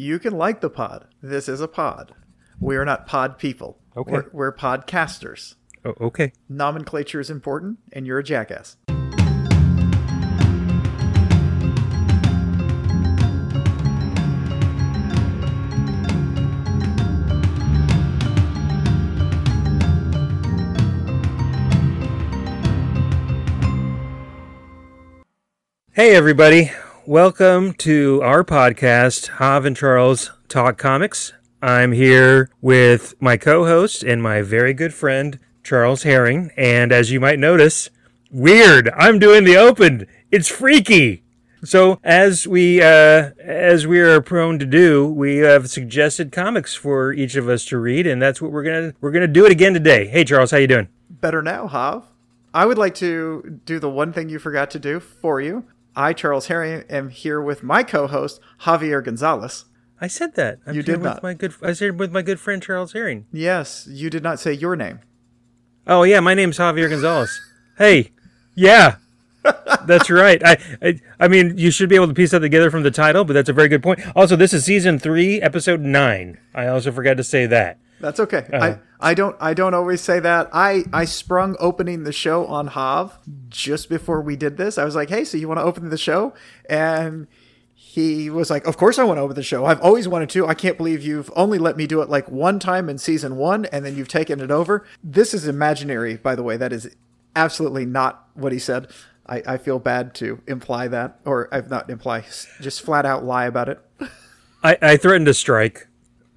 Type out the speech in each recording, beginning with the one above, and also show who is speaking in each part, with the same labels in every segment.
Speaker 1: You can like the pod. This is a pod. We are not pod people.
Speaker 2: Okay.
Speaker 1: We're, we're podcasters.
Speaker 2: Oh, okay.
Speaker 1: Nomenclature is important, and you're a jackass.
Speaker 2: Hey, everybody. Welcome to our podcast, Hav and Charles Talk Comics. I'm here with my co host and my very good friend, Charles Herring. And as you might notice, weird. I'm doing the open. It's freaky. So as we uh, as we are prone to do, we have suggested comics for each of us to read, and that's what we're gonna we're gonna do it again today. Hey Charles, how you doing?
Speaker 1: Better now, Hav. I would like to do the one thing you forgot to do for you. I, Charles Herring, am here with my co-host Javier Gonzalez.
Speaker 2: I said that. I'm
Speaker 1: You
Speaker 2: here
Speaker 1: did
Speaker 2: with
Speaker 1: not.
Speaker 2: My good, I said with my good friend Charles Herring.
Speaker 1: Yes, you did not say your name.
Speaker 2: Oh yeah, my name's Javier Gonzalez. hey, yeah, that's right. I, I I mean, you should be able to piece that together from the title, but that's a very good point. Also, this is season three, episode nine. I also forgot to say that.
Speaker 1: That's okay.
Speaker 2: Uh-huh.
Speaker 1: I, I don't I don't always say that. I I sprung opening the show on Hav just before we did this. I was like, "Hey, so you want to open the show?" And he was like, "Of course I want to open the show. I've always wanted to. I can't believe you've only let me do it like one time in season 1 and then you've taken it over." This is imaginary, by the way. That is absolutely not what he said. I, I feel bad to imply that, or I've not imply, just flat out lie about it.
Speaker 2: I, I threatened to strike,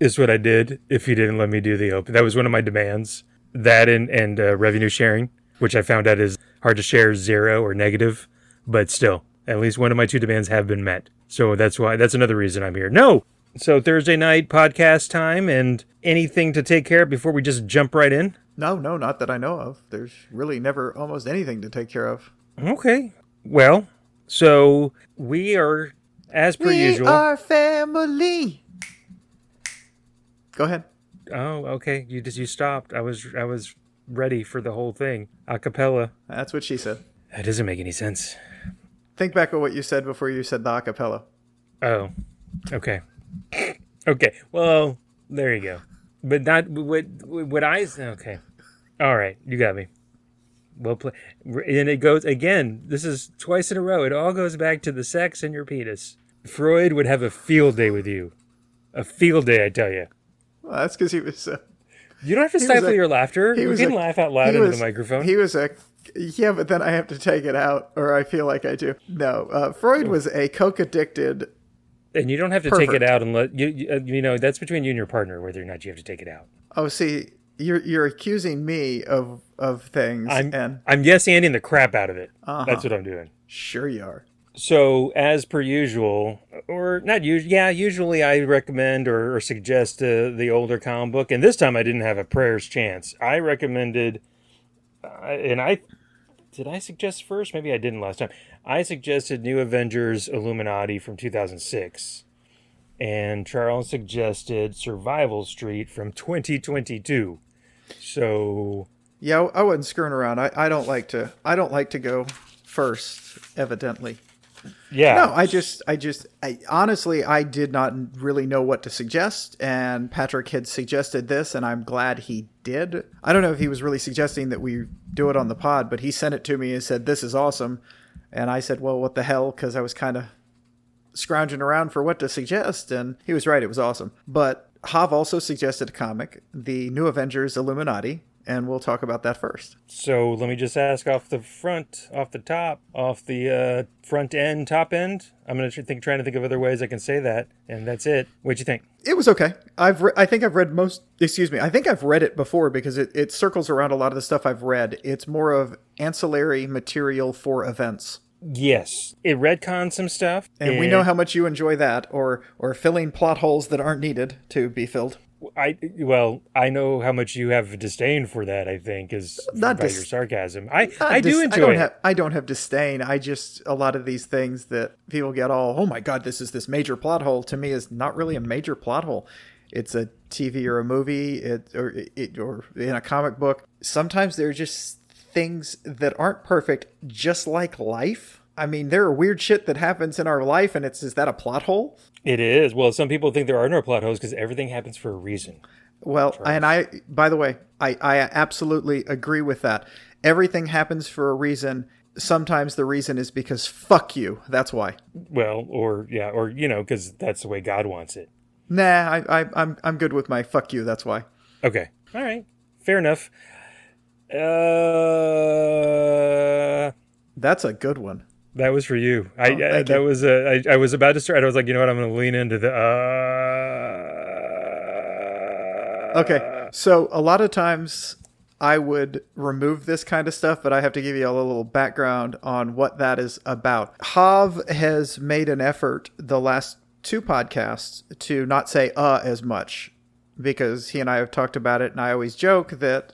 Speaker 2: is what I did if he didn't let me do the open. That was one of my demands. That and and uh, revenue sharing, which I found out is hard to share zero or negative, but still, at least one of my two demands have been met. So that's why that's another reason I'm here. No. So Thursday night podcast time and anything to take care of before we just jump right in.
Speaker 1: No, no, not that I know of. There's really never almost anything to take care of.
Speaker 2: Okay. Well, so we are as per usual.
Speaker 1: We are family. Go ahead.
Speaker 2: oh, okay. You just you stopped. I was I was ready for the whole thing. A cappella.
Speaker 1: That's what she said.
Speaker 2: That doesn't make any sense.
Speaker 1: Think back on what you said before you said the acapella.
Speaker 2: Oh, okay, okay. Well, there you go. But not what what I okay. All right, you got me. Well played. And it goes again. This is twice in a row. It all goes back to the sex and your penis. Freud would have a field day with you. A field day, I tell you.
Speaker 1: Well, that's because he was. Uh,
Speaker 2: You don't have to stifle
Speaker 1: a-
Speaker 2: your laughter.
Speaker 1: he
Speaker 2: You can
Speaker 1: a-
Speaker 2: laugh out loud into
Speaker 1: was-
Speaker 2: the microphone.
Speaker 1: He was a. Yeah, but then I have to take it out, or I feel like I do. No, uh, Freud was a coke addicted.
Speaker 2: and you don't have to take it out and let you. You, uh, you know that's between you and your partner whether or not you have to take it out.
Speaker 1: Oh, see, you're you're accusing me of of things,
Speaker 2: I'm
Speaker 1: and
Speaker 2: I'm yes anding the crap out of it.
Speaker 1: Uh-huh.
Speaker 2: That's what I'm doing.
Speaker 1: sure you are.
Speaker 2: So, as per usual, or not usually, yeah, usually I recommend or, or suggest uh, the older comic book. And this time I didn't have a prayer's chance. I recommended, uh, and I did I suggest first? Maybe I didn't last time. I suggested New Avengers Illuminati from 2006. And Charles suggested Survival Street from 2022. So,
Speaker 1: Yeah, I wasn't screwing around. I, I don't like to. I don't like to go first. Evidently.
Speaker 2: Yeah.
Speaker 1: No, I just, I just, I, honestly, I did not really know what to suggest, and Patrick had suggested this, and I'm glad he did. I don't know if he was really suggesting that we do it on the pod, but he sent it to me and said, "This is awesome," and I said, "Well, what the hell?" Because I was kind of scrounging around for what to suggest, and he was right; it was awesome. But Hav also suggested a comic, The New Avengers Illuminati, and we'll talk about that first.
Speaker 2: So let me just ask off the front, off the top, off the uh, front end, top end. I'm gonna think, trying to think of other ways I can say that, and that's it. What'd you think?
Speaker 1: It was okay. I've re- I think I've read most. Excuse me. I think I've read it before because it, it circles around a lot of the stuff I've read. It's more of ancillary material for events,
Speaker 2: Yes, it retcons some stuff,
Speaker 1: and we know how much you enjoy that, or or filling plot holes that aren't needed to be filled.
Speaker 2: I well, I know how much you have disdain for that. I think is
Speaker 1: Not
Speaker 2: by
Speaker 1: dis-
Speaker 2: your sarcasm. I I do
Speaker 1: dis-
Speaker 2: enjoy
Speaker 1: I don't
Speaker 2: it.
Speaker 1: have I don't have disdain. I just a lot of these things that people get all oh my god this is this major plot hole to me is not really a major plot hole. It's a TV or a movie, it or it or in a comic book. Sometimes they're just things that aren't perfect, just like life. I mean, there are weird shit that happens in our life, and it's is that a plot hole?
Speaker 2: It is. Well, some people think there are no plot holes because everything happens for a reason.
Speaker 1: Well, and I, by the way, I, I absolutely agree with that. Everything happens for a reason. Sometimes the reason is because fuck you. That's why.
Speaker 2: Well, or yeah, or you know, because that's the way God wants it.
Speaker 1: Nah, I, I, I'm, I'm good with my fuck you. That's why.
Speaker 2: Okay. All right. Fair enough. Uh,
Speaker 1: That's a good one.
Speaker 2: That was for you. I,
Speaker 1: Oh,
Speaker 2: I
Speaker 1: thank
Speaker 2: that
Speaker 1: you.
Speaker 2: was uh, I, I was about to start. I was like, you know what? I'm going to lean into the. Uh,
Speaker 1: Okay, so a lot of times I would remove this kind of stuff, but I have to give you a little background on what that is about. Hav has made an effort the last two podcasts to not say uh as much because he and I have talked about it, and I always joke that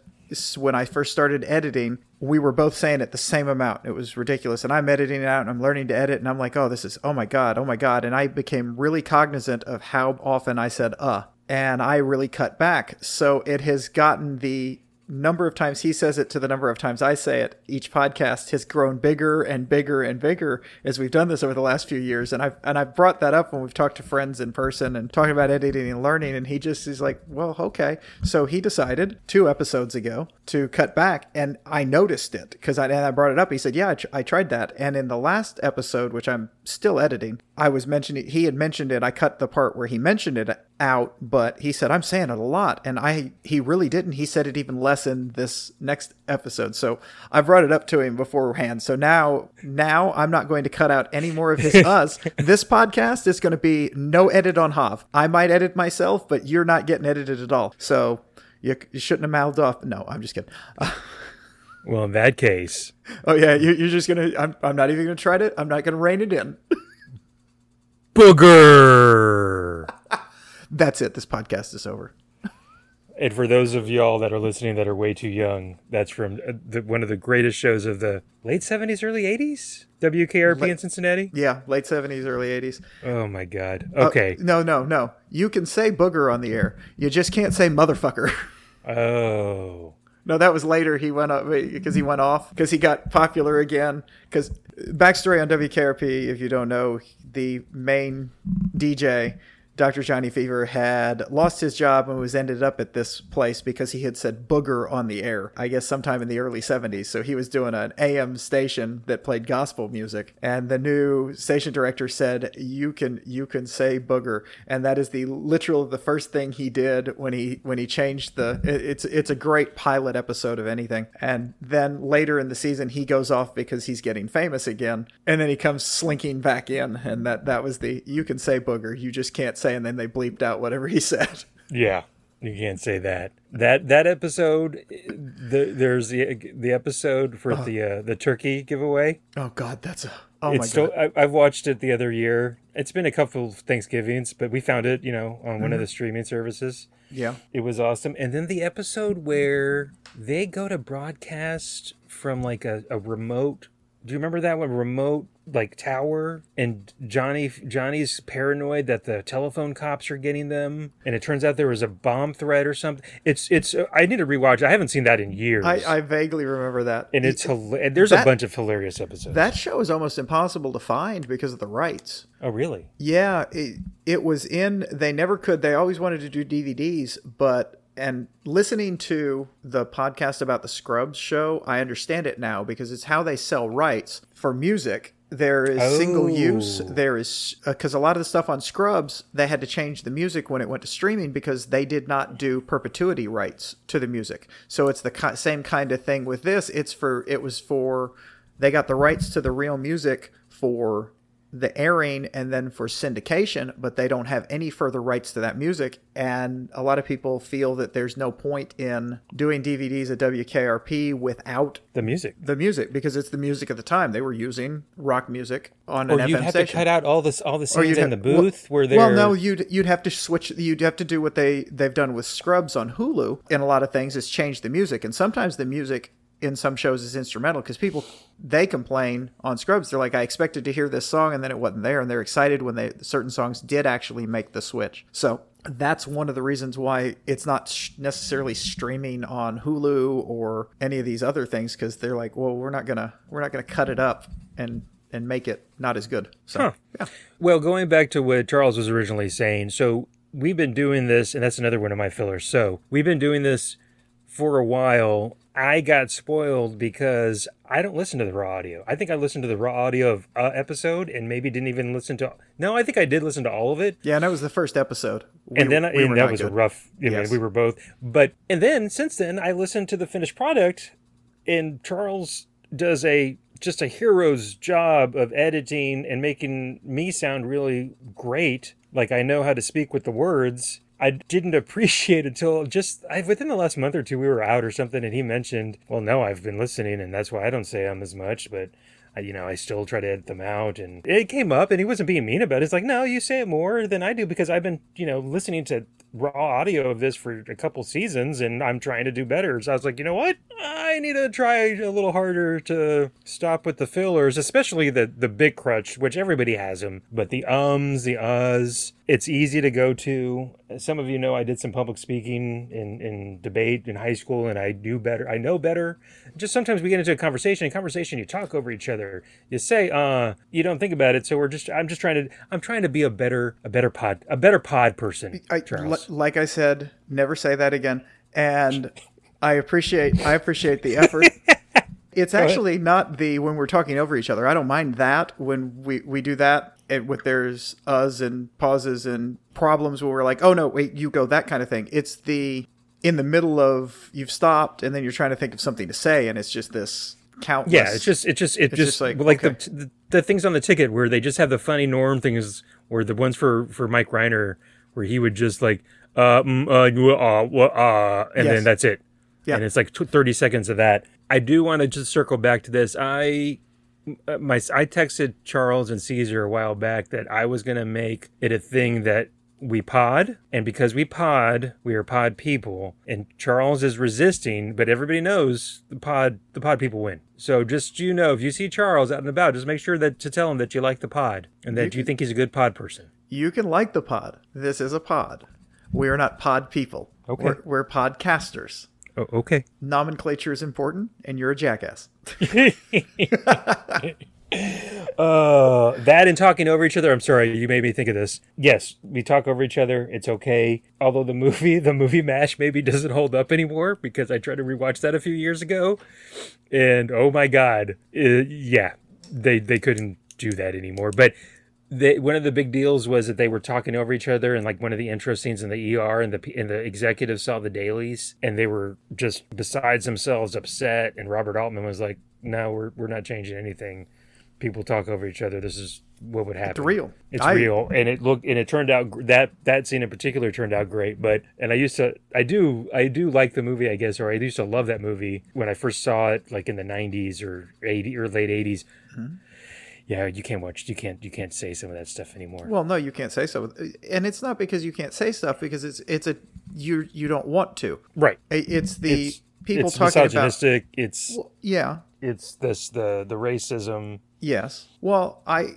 Speaker 1: when I first started editing, we were both saying it the same amount. It was ridiculous. And I'm editing it out and I'm learning to edit, and I'm like, oh, this is, oh my God, oh my God. And I became really cognizant of how often I said uh, and I really cut back. So it has gotten the number of times he says it to the number of times I say it, each podcast has grown bigger and bigger and bigger as we've done this over the last few years. And I've and I've brought that up when we've talked to friends in person and talking about editing and learning. And he just is like, well, okay. So he decided two episodes ago to cut back, and I noticed it because I and I brought it up. He said, yeah, I, tr- I tried that. And in the last episode, which I'm still editing, I was mentioning he had mentioned it. I cut the part where he mentioned it out, but he said I'm saying it a lot, and I he really didn't. He said it even less in this next episode. So I brought it up to him beforehand. So now now I'm not going to cut out any more of his us. This podcast is going to be no edit on Hav. I might edit myself, but you're not getting edited at all. So you, you shouldn't have mouthed off. No, I'm just kidding.
Speaker 2: well, in that case,
Speaker 1: oh yeah, you, you're just gonna. I'm, I'm not even gonna try it. I'm not gonna rein it in.
Speaker 2: booger.
Speaker 1: That's it. This podcast is over.
Speaker 2: And for those of y'all that are listening that are way too young, that's from uh, the, one of the greatest shows of the late 70s, early 80s? WKRP in Cincinnati?
Speaker 1: Yeah, late 70s, early 80s.
Speaker 2: Oh my God. Okay.
Speaker 1: No, no, no. You can say booger on the air. You just can't say motherfucker.
Speaker 2: Oh.
Speaker 1: no, that was later. He went up because he went off because he got popular again. Because backstory on WKRP, if you don't know, the main DJ, Dr. Johnny Fever, had lost his job and was ended up at this place because he had said booger on the air. I guess sometime in the early 70s. So he was doing an AM station that played gospel music, and the new station director said, "You can you can say booger," and that is the literal the first thing he did when he when he changed the. it- It's it's a great pilot episode of anything, and then later in the season he goes off because he's getting famous again, and then he comes slinking back in, and that that was the you can say booger, you just can't say, and then they bleeped out whatever he said.
Speaker 2: Yeah. You can't say that. That that episode, the, there's the the episode for the uh, the turkey giveaway.
Speaker 1: Oh God, that's a oh
Speaker 2: it's
Speaker 1: my
Speaker 2: still,
Speaker 1: God.
Speaker 2: I, I've watched it the other year. It's been a couple of Thanksgivings, but we found it, you know, on one of the streaming services.
Speaker 1: Yeah.
Speaker 2: It was awesome. And then the episode where they go to broadcast from like a, a remote. Do you remember that one remote like tower? And Johnny Johnny's paranoid that the telephone cops are getting them, and it turns out there was a bomb threat or something. It's it's. I need to rewatch. I haven't seen that in years.
Speaker 1: I, I vaguely remember that.
Speaker 2: and it's hila- and there's a bunch of hilarious episodes.
Speaker 1: that show is almost impossible to find because of the rights.
Speaker 2: oh really?
Speaker 1: Yeah, it, it was in. They never could. They always wanted to do DVDs, but and listening to the podcast about the Scrubs show, I understand it now because it's how they sell rights for music. There is single oh. use.
Speaker 2: Oh.
Speaker 1: There is uh, because a lot of the stuff on Scrubs they had to change the music when it went to streaming because they did not do perpetuity rights to the music. So it's the ki- same kind of thing with this. It's for it was for they got the rights to the real music for the airing and then for syndication, but they don't have any further rights to that music. And a lot of people feel that there's no point in doing DVDs at WKRP without
Speaker 2: The music.
Speaker 1: the music because it's the music at the time. They were using rock music on an FM
Speaker 2: Or you'd
Speaker 1: FM
Speaker 2: have
Speaker 1: station.
Speaker 2: to cut out all this all the
Speaker 1: Or
Speaker 2: scenes in
Speaker 1: have-
Speaker 2: the booth where they're
Speaker 1: well, no, you'd you'd have to switch. You'd have to do what they they've done with Scrubs on Hulu. In a lot of things, is change the music, and sometimes the music in some shows is instrumental because people they complain on Scrubs. They're like, I expected to hear this song, and then it wasn't there, and they're excited when they certain songs did actually make the switch. So that's one of the reasons why it's not sh- necessarily streaming on Hulu or any of these other things because they're like, well, we're not gonna we're not gonna cut it up and and make it not as good. So
Speaker 2: Huh.
Speaker 1: yeah.
Speaker 2: Well, going back to what Charles was originally saying, so we've been doing this, and that's another one of my fillers. So we've been doing this for a while. I got spoiled because I don't listen to the raw audio. I think I listened to the raw audio of a episode and maybe didn't even listen to. No, I think I did listen to all of it.
Speaker 1: Yeah, and that was the first episode. We-
Speaker 2: and then
Speaker 1: we
Speaker 2: and that was a rough. I mean,
Speaker 1: Yes.
Speaker 2: we were both. But and then since then, I listened to the finished product, and Charles does a just a hero's job of editing and making me sound really great. Like I know how to speak with the words. I didn't appreciate until just I, within the last month or two we were out or something, and he mentioned, "Well, no, I've been listening, and that's why I don't say them as much." But I, you know, I still try to edit them out, and it came up, and he wasn't being mean about it. It's like, no, you say it more than I do because I've been, you know, listening to raw audio of this for a couple seasons, and I'm trying to do better. So I was like, you know what, I need to try a little harder to stop with the fillers, especially the the big crutch, which everybody has them, but the ums, the uhs. It's easy to go to. Some of you know I did some public speaking in, in debate in high school, and I do better. I know better. Just sometimes we get into a conversation. In conversation, you talk over each other. You say, "Uh," you don't think about it. So we're just. I'm just trying to. I'm trying to be a better, a better pod, a better pod person.
Speaker 1: I, Like I said, never say that again. And I appreciate I appreciate the effort. It's actually not the when we're talking over each other. I don't mind that when we we do that and with there's us and pauses and problems where we're like, oh no, wait, you go that kind of thing. It's the in the middle of you've stopped and then you're trying to think of something to say and it's just this countless.
Speaker 2: Yeah, it's just it just it just,
Speaker 1: just like,
Speaker 2: like,
Speaker 1: okay.
Speaker 2: the, the the things on the ticket where they just have the funny norm things, or the ones for for Mike Rhyner where he would just like uh mm, uh you, uh uh and
Speaker 1: Yes.
Speaker 2: then that's it.
Speaker 1: Yeah.
Speaker 2: and it's like tw- thirty seconds of that. I do want to just circle back to this. I uh, my I texted Charles and Caesar a while back that I was gonna make it a thing that we pod, and because we pod, we are pod people, and Charles is resisting, but everybody knows the pod the pod people win. So just you know, if you see Charles out and about, just make sure that to tell him that you like the pod and that you think he's a good pod person.
Speaker 1: You can like the pod. This is a pod. We are not pod people.
Speaker 2: Okay.
Speaker 1: We're, we're podcasters.
Speaker 2: Oh, okay.
Speaker 1: Nomenclature is important, and you're a jackass.
Speaker 2: Uh, that and talking over each other. I'm sorry, you made me think of this. Yes, we talk over each other. It's okay. Although the movie, the movie Mash, maybe doesn't hold up anymore because I tried to rewatch that a few years ago, and oh my god, uh, yeah, they they couldn't do that anymore. But they, one of the big deals was that they were talking over each other, and like one of the intro scenes in the ER, and the and the executives saw the dailies, and they were just besides themselves upset. And Robert Altman was like, "No, we're we're not changing anything. People talk over each other. This is what would happen.
Speaker 1: It's real.
Speaker 2: It's
Speaker 1: I-
Speaker 2: real, and it looked and it turned out that that scene in particular turned out great. But and I used to, I do, I do like the movie, I guess, or I used to love that movie when I first saw it, like in the '90s or '80 or late '80s.
Speaker 1: Mm-hmm.
Speaker 2: Yeah, you can't watch, you can't, you can't say some of that stuff anymore.
Speaker 1: Well, no, you can't say so, and it's not because you can't say stuff because it's it's a you you don't want to.
Speaker 2: right?
Speaker 1: It's the
Speaker 2: It's
Speaker 1: people
Speaker 2: it's
Speaker 1: talking about.
Speaker 2: It's misogynistic. It's
Speaker 1: Yeah.
Speaker 2: it's this the the racism.
Speaker 1: Yes. Well, I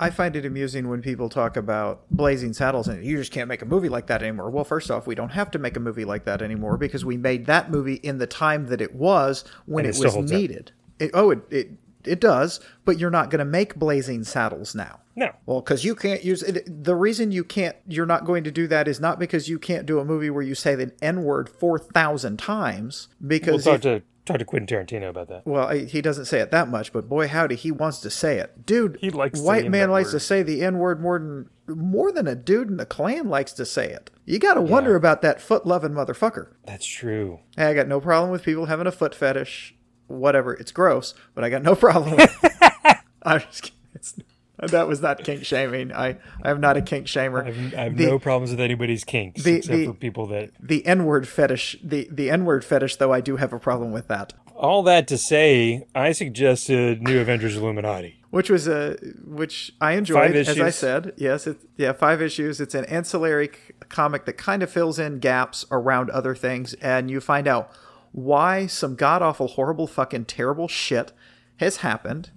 Speaker 1: I find it amusing when people talk about Blazing Saddles and you just can't make a movie like that anymore. Well, first off, we don't have to make a movie like that anymore because we made that movie in the time that it was when
Speaker 2: And it
Speaker 1: it, was needed. It, oh, it, it it does, but you're not going to make Blazing Saddles now.
Speaker 2: No,
Speaker 1: Well, because you can't use it. The reason you can't, you're not going to do that is not because you can't do a movie where you say the N word 4,000 times. Because we'll
Speaker 2: talk
Speaker 1: if-
Speaker 2: to talk to Quentin Tarantino about that.
Speaker 1: well, I- he doesn't say it that much, but boy, howdy, he wants to say it. Dude,
Speaker 2: He likes
Speaker 1: white man likes
Speaker 2: word.
Speaker 1: to say the N word more than, more than a dude in the Klan likes to say it. You got to wonder about that foot loving motherfucker.
Speaker 2: That's true.
Speaker 1: Hey, I got no problem with people having a foot fetish, whatever. It's gross, but I got no problem with I'm just kidding. It's, that was not kink shaming. I, I am not a kink shamer.
Speaker 2: I've, I have
Speaker 1: The-
Speaker 2: no problems with anybody's kinks
Speaker 1: the-
Speaker 2: except
Speaker 1: the-
Speaker 2: for people that
Speaker 1: The N word fetish, the, the N word fetish, though, I do have a problem with that.
Speaker 2: All that to say, I suggested New Avengers Illuminati.
Speaker 1: Which was a which I enjoyed, as I said. Yes, it, yeah, five issues. It's an ancillary c- comic that kind of fills in gaps around other things, and you find out why some god awful, horrible, fucking terrible shit has happened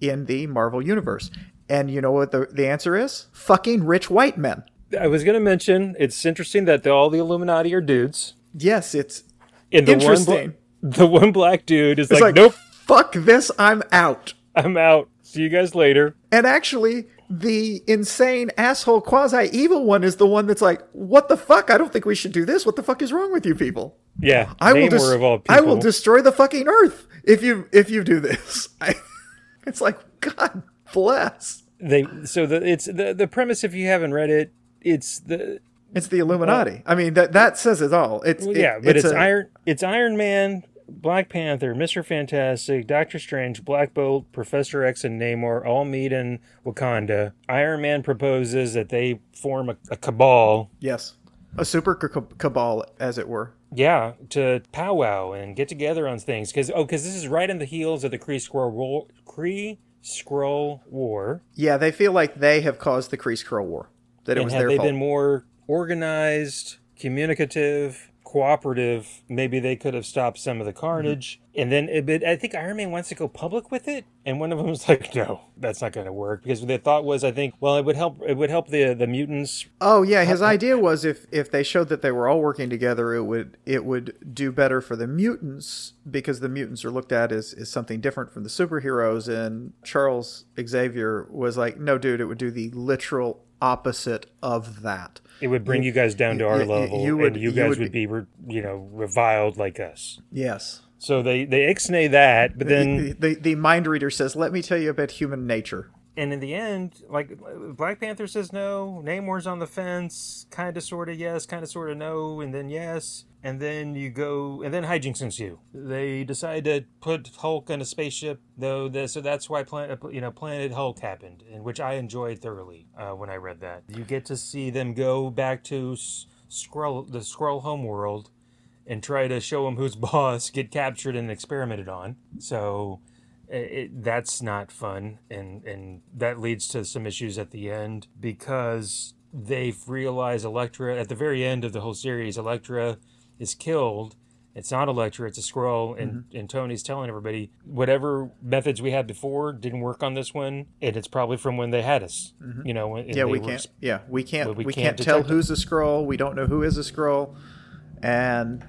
Speaker 1: in the Marvel universe. And you know what the the answer is? Fucking rich white men.
Speaker 2: I was going to mention it's interesting that the, all the Illuminati are dudes,
Speaker 1: Yes, it's
Speaker 2: and the one
Speaker 1: Interesting.
Speaker 2: bla- the one black dude is like,
Speaker 1: like,
Speaker 2: nope,
Speaker 1: fuck this, I'm out.
Speaker 2: I'm out. See you guys later.
Speaker 1: And actually, the insane asshole quasi evil one is the one that's like, "What the fuck? I don't think we should do this. What the fuck is wrong with you people?
Speaker 2: Yeah,
Speaker 1: I will des-
Speaker 2: of all people.
Speaker 1: I will destroy the fucking earth if you if you do this." I, it's like God bless.
Speaker 2: they so the it's the the premise. If you haven't read it, it's the
Speaker 1: It's the Illuminati. I mean that that says it all. It's
Speaker 2: well,
Speaker 1: it-
Speaker 2: yeah, but it's,
Speaker 1: a-
Speaker 2: Iron it's Iron Man, Black Panther, Mister Fantastic, Doctor Strange, Black Bolt, Professor X, and Namor all meet in Wakanda. Iron Man proposes that they form a, a cabal.
Speaker 1: yes, a super ca- cabal, as it were.
Speaker 2: Yeah, to powwow and get together on things because oh, because this is right in the heels of the Kree Skrull War. Kree Skrull War.
Speaker 1: Yeah, they feel like they have caused the Kree Skrull War. That it
Speaker 2: and
Speaker 1: was
Speaker 2: had
Speaker 1: their
Speaker 2: they
Speaker 1: fault.
Speaker 2: been more organized, communicative, cooperative, maybe they could have stopped some of the carnage.
Speaker 1: Mm-hmm.
Speaker 2: And then, it, but I think Iron Man wants to go public with it, and one of them was like, "No, that's not going to work," because the thought was, I think, well, it would help. It would help the the mutants.
Speaker 1: Oh yeah, his idea was if if they showed that they were all working together, it would it would do better for the mutants because the mutants are looked at as, as something different from the superheroes. And Charles Xavier was like, no, dude, it would do the literal opposite of that.
Speaker 2: It would bring you, guys down to our
Speaker 1: you- you-
Speaker 2: level,
Speaker 1: you would-
Speaker 2: and you
Speaker 1: you
Speaker 2: guys
Speaker 1: would
Speaker 2: would, be, re, you know, reviled like us.
Speaker 1: Yes.
Speaker 2: So they they ixnay that, but then
Speaker 1: the, the the mind reader says, "Let me tell you about human nature."
Speaker 2: And in the end, like Black Panther says no, Namor's on the fence, kind of, sort of yes, kind of, sort of no, and then yes, and then you go, and then hijinks ensue. They decide to put Hulk in a spaceship, though. The, so that's why Planet, you know, Planet Hulk happened, and which I enjoyed thoroughly uh, when I read that. You get to see them go back to Skrull, the Skrull homeworld, and try to show him who's boss, get captured and experimented on. So it, that's not fun and and that leads to some issues at the end because they've realized Elektra at the very end of the whole series Elektra is killed it's not Elektra it's a Skrull and
Speaker 1: Mm-hmm.
Speaker 2: and Tony's telling everybody whatever methods we had before didn't work on this one and it's probably from when they had us you know
Speaker 1: Mm-hmm. Yeah, we
Speaker 2: were
Speaker 1: can't. Yeah, we can't. We,
Speaker 2: we
Speaker 1: can't,
Speaker 2: can't
Speaker 1: tell who's a Skrull. We don't know who is a Skrull. And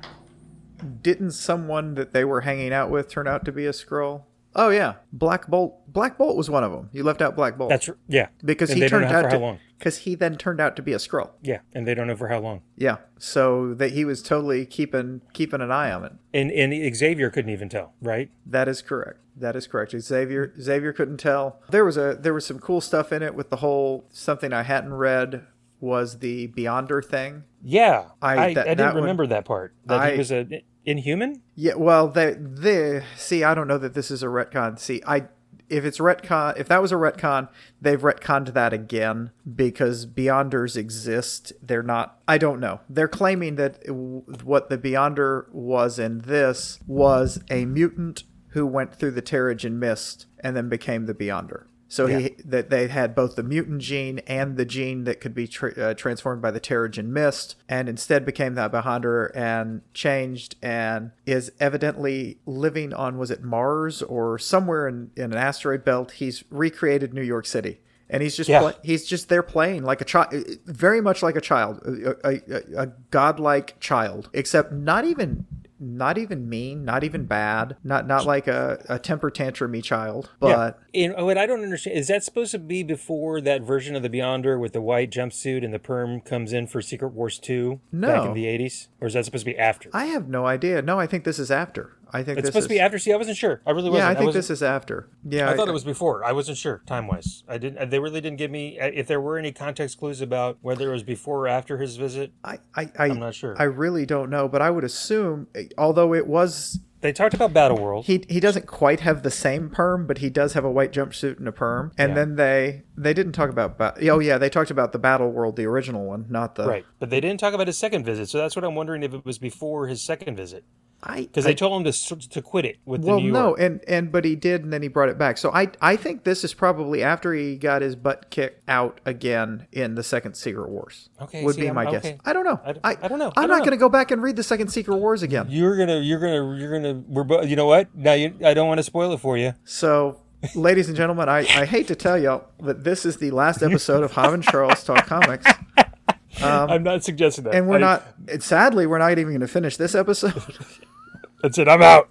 Speaker 1: didn't someone that they were hanging out with turn out to be a Skrull? Oh yeah, Black Bolt. Black Bolt was one of them. You left out Black Bolt
Speaker 2: that's yeah
Speaker 1: because
Speaker 2: and
Speaker 1: he turned out to because he then turned out to be a Skrull.
Speaker 2: yeah and they don't know for how long
Speaker 1: Yeah, so that he was totally keeping keeping an eye on it.
Speaker 2: and and Xavier couldn't even tell right
Speaker 1: That is correct. That is correct. Xavier Xavier couldn't tell. There was a there was some cool stuff in it with the whole something I hadn't read was the Beyonder thing.
Speaker 2: Yeah,
Speaker 1: I-
Speaker 2: I, I, didn't
Speaker 1: that one-
Speaker 2: remember that part. That
Speaker 1: I-
Speaker 2: he was a inhuman.
Speaker 1: Yeah, well, they they see. I don't know that this is a retcon. See, I if it's retcon, if that was a retcon, they've retconned that again because Beyonders exist. They're not. I don't know. They're claiming that what the Beyonder was in this was a mutant who went through the Terrigen Mist and then became the Beyonder. So he that they had both the mutant gene and the gene that could be tra- uh, transformed by the Terrigen Mist, and instead became the Beyonder and changed and is evidently living on was it Mars or somewhere in, in an asteroid belt. He's recreated New York City. And he's just
Speaker 2: Yeah.
Speaker 1: he's just there playing like a child, very much like a child, a, a, a, a godlike child, except not even not even mean, not even bad, not not like a, a temper tantrumy child, but
Speaker 2: yeah. Oh, and what I don't understand is that supposed to be before that version of the Beyonder with the white jumpsuit and the perm comes in for Secret Wars two back
Speaker 1: No.
Speaker 2: in the eighties, or is that supposed to be after?
Speaker 1: I have no idea. No, I think this is after. I think
Speaker 2: it's
Speaker 1: this
Speaker 2: supposed
Speaker 1: is,
Speaker 2: to be after. See, I wasn't sure. I really wasn't.
Speaker 1: Yeah, I think
Speaker 2: wasn't-
Speaker 1: this is after. Yeah,
Speaker 2: I thought it was before. I wasn't sure time wise. I didn't. They really didn't give me uh, if there were any context clues about whether it was before or after his visit.
Speaker 1: I, I, I,
Speaker 2: I'm not sure.
Speaker 1: I really don't know, but I would assume, eh, although it was,
Speaker 2: They talked about Battle World.
Speaker 1: he he doesn't quite have the same perm, but he does have a white jumpsuit and a perm. And
Speaker 2: Yeah.
Speaker 1: then they they didn't talk about, ba- oh yeah, they talked about the Battle World, the original one, not the
Speaker 2: Right, but they didn't talk about his second visit, so that's what I'm wondering if it was before his second visit,
Speaker 1: I
Speaker 2: because they told him to to quit it with
Speaker 1: well
Speaker 2: the New
Speaker 1: no and and but he did and then he brought it back so i i think this is probably after he got his butt kicked out again in the second secret wars
Speaker 2: Okay,
Speaker 1: would
Speaker 2: see,
Speaker 1: be
Speaker 2: I'm-
Speaker 1: my
Speaker 2: okay.
Speaker 1: guess i don't know
Speaker 2: I don't know. I
Speaker 1: i'm
Speaker 2: don't
Speaker 1: not
Speaker 2: know.
Speaker 1: going to go back and read the second secret wars again
Speaker 2: You're gonna, you're gonna, you're gonna. We're, you know what? Now you, I don't want to spoil it for you.
Speaker 1: so ladies and gentlemen I, I hate to tell y'all but this is the last episode of Hav and charles talk comics
Speaker 2: I'm not suggesting that.
Speaker 1: Um, and we're
Speaker 2: I-
Speaker 1: not sadly we're not even going to finish this episode
Speaker 2: That's it. I'm out.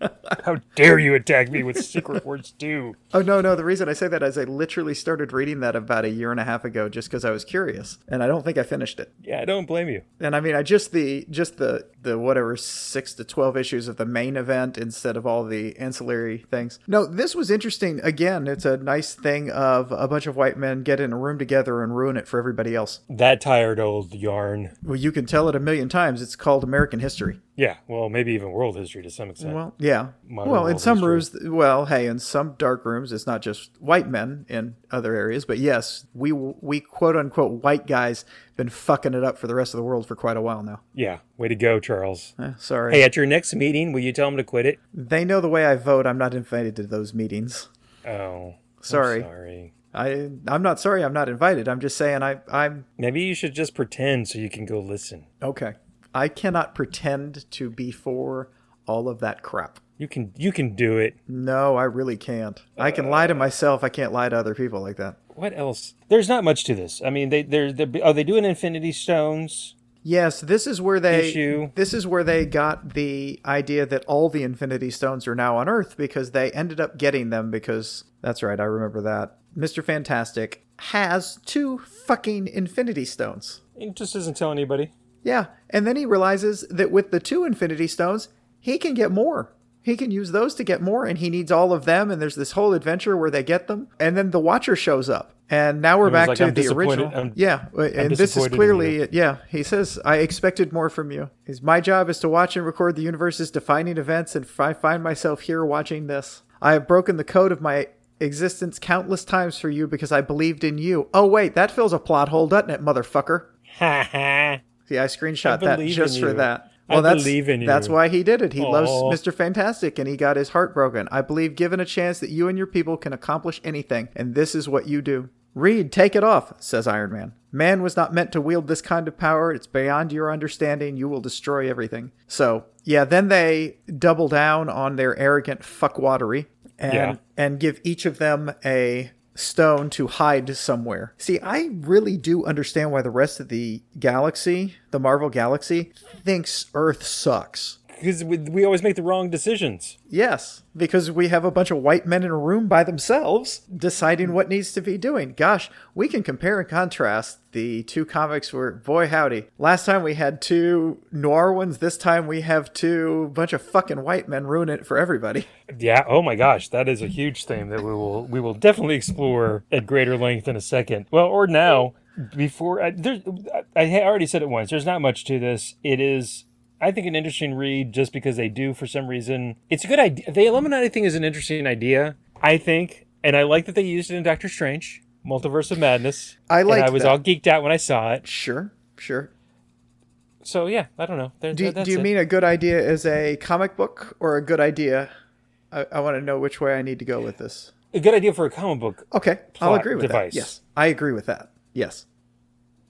Speaker 2: How dare you attack me with Secret Wars too?
Speaker 1: Oh no, no. The reason I say that is I literally started reading that about a year and a half ago, just because I was curious, and I don't think I finished it.
Speaker 2: Yeah, I don't blame you.
Speaker 1: And I mean, I just the just the the whatever six to twelve issues of the main event instead of all the ancillary things. No, this was interesting. Again, it's a nice thing of a bunch of white men get in a room together and ruin it for everybody else.
Speaker 2: That tired old yarn.
Speaker 1: Well, you can tell it a million times. It's called American history.
Speaker 2: Yeah, well, maybe even world history to some extent.
Speaker 1: Well, yeah.
Speaker 2: Modern
Speaker 1: well, in some
Speaker 2: history.
Speaker 1: rooms, well, hey, in some dark rooms, it's not just white men in other areas, but yes, we we quote unquote white guys been fucking it up for the rest of the world for quite a while now.
Speaker 2: yeah, way to go, Charles.
Speaker 1: Eh, sorry.
Speaker 2: Hey, at your next meeting, will you tell them to quit it?
Speaker 1: They know the way I vote. I'm not invited to those meetings.
Speaker 2: Oh, I'm
Speaker 1: Sorry.
Speaker 2: sorry.
Speaker 1: I I'm not sorry. I'm not invited. I'm just saying I I'm
Speaker 2: Maybe you should just pretend so you can go listen.
Speaker 1: okay. I cannot pretend to be for all of that crap.
Speaker 2: You can you can do it.
Speaker 1: No, I really can't. I can lie to myself. I can't lie to other people like that.
Speaker 2: What else? There's not much to this. I mean, they they're, they're are they doing Infinity Stones?
Speaker 1: Yes, this is where they
Speaker 2: Issue.
Speaker 1: this is where they got the idea that all the Infinity Stones are now on Earth because they ended up getting them because that's right, I remember that. Mr. Fantastic has two fucking Infinity Stones.
Speaker 2: He just doesn't tell anybody.
Speaker 1: Yeah, and then he realizes that with the two Infinity Stones, he can get more. He can use those to get more, and he needs all of them. And there's this whole adventure where they get them, and then the Watcher shows up, and now we're back
Speaker 2: like,
Speaker 1: to
Speaker 2: "I'm
Speaker 1: the original.
Speaker 2: I'm-
Speaker 1: yeah, uh, and this is clearly yeah. He says, "I expected more from you. His my job is to watch and record the universe's defining events, and I find myself here watching this. I have broken the code of my." Existence countless times for you because I believed in you. Oh wait, that fills a plot hole, doesn't it, motherfucker? Yeah, I screenshot
Speaker 2: I
Speaker 1: that just for
Speaker 2: you.
Speaker 1: that.
Speaker 2: I
Speaker 1: that's,
Speaker 2: believe in you.
Speaker 1: That's why he did it. He loves Mr. Fantastic and he got his heart broken. I believe given a chance that you and your people can accomplish anything, and this is what you do. Reed, take it off, says Iron Man. Man was not meant to wield this kind of power. It's beyond your understanding. You will destroy everything. So, yeah, then they double down on their arrogant fuckwatery and
Speaker 2: Yeah.
Speaker 1: and give each of them a stone to hide somewhere. See, I really do understand why the rest of the galaxy, the Marvel galaxy, thinks Earth sucks.
Speaker 2: Because we, we always make the wrong decisions.
Speaker 1: Yes, because we have a bunch of white men in a room by themselves deciding what needs to be doing. Gosh, we can compare and contrast the two comics were boy howdy. Last time we had two noir ones, this time we have two bunch of fucking white men ruin it for everybody.
Speaker 2: Yeah. Oh my gosh, that is a huge theme that we will we will definitely explore at greater length in a second. Well, or now before I, there's I I already said it once. There's not much to this. It is. I think an interesting read just because they do for some reason. It's a good idea. The Illuminati thing is an interesting idea. I think, and I like that they used it in Doctor Strange, Multiverse of Madness.
Speaker 1: I
Speaker 2: And I was
Speaker 1: that.
Speaker 2: all geeked out when I saw it.
Speaker 1: Sure, sure.
Speaker 2: So yeah, I don't know. There,
Speaker 1: Do, do you
Speaker 2: it.
Speaker 1: mean a good idea as a comic book or a good idea? I, I want to know which way I need to go with this.
Speaker 2: a good idea for a comic book?
Speaker 1: Okay, I'll agree with
Speaker 2: device.
Speaker 1: that. Yes, I agree with that. Yes.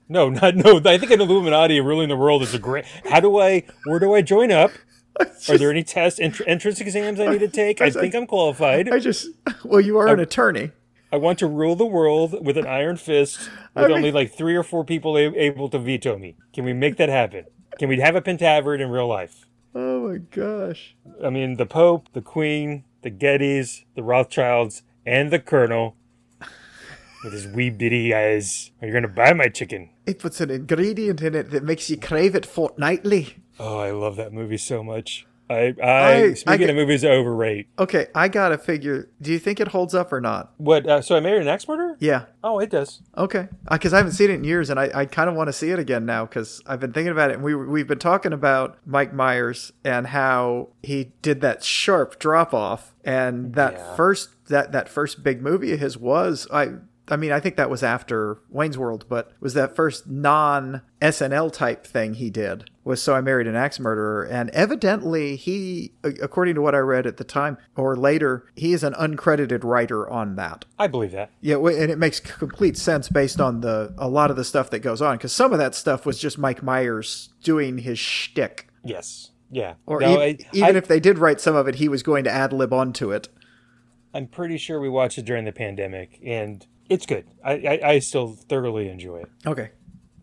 Speaker 2: No, not no. I think an Illuminati ruling the world is a great. How do I? Where do I join up? Are there any test entr- entrance exams I need to take? I think I'm qualified.
Speaker 1: I just, well, you are an attorney.
Speaker 2: I want to rule the world with an iron fist, with only like three or four people a- able to veto me. Can we make that happen? Can we have a Pentaverate in real life?
Speaker 1: Oh my gosh.
Speaker 2: I mean, the Pope, the Queen, the Gettys, the Rothschilds, and the Colonel, with his wee bitty eyes. Are you going to buy my chicken?
Speaker 1: It puts an ingredient in it that makes you crave it fortnightly.
Speaker 2: Oh, I love that movie so much. I, I,
Speaker 1: I- I
Speaker 2: speaking
Speaker 1: get-
Speaker 2: of movies, I overrate.
Speaker 1: Okay, I gotta figure. Do you think it holds up or not?
Speaker 2: What? Uh, so I married an axe murderer?
Speaker 1: Yeah.
Speaker 2: Oh, it does.
Speaker 1: Okay. Because I haven't seen it in years, and I, I kind of want to see it again now because I've been thinking about it. And we we've been talking about Mike Myers and how he did that sharp drop off, and that
Speaker 2: Yeah.
Speaker 1: first that that first big movie of his was I. I mean, I think that was after Wayne's World, but was that first non SNL type thing he did was So I Married an Axe Murderer. And evidently, he, according to what I read at the time or later, he is an uncredited writer on that.
Speaker 2: I believe that.
Speaker 1: Yeah, and it makes complete sense based on the a lot of the stuff that goes on because some of that stuff was just Mike Myers doing his shtick,
Speaker 2: Yes. Yeah.
Speaker 1: or
Speaker 2: No,
Speaker 1: e-
Speaker 2: I,
Speaker 1: even
Speaker 2: I,
Speaker 1: if they did write some of it, he was going to ad lib onto it.
Speaker 2: I'm pretty sure we watched it during the pandemic, and it's good. I, I, I still thoroughly enjoy it.
Speaker 1: Okay,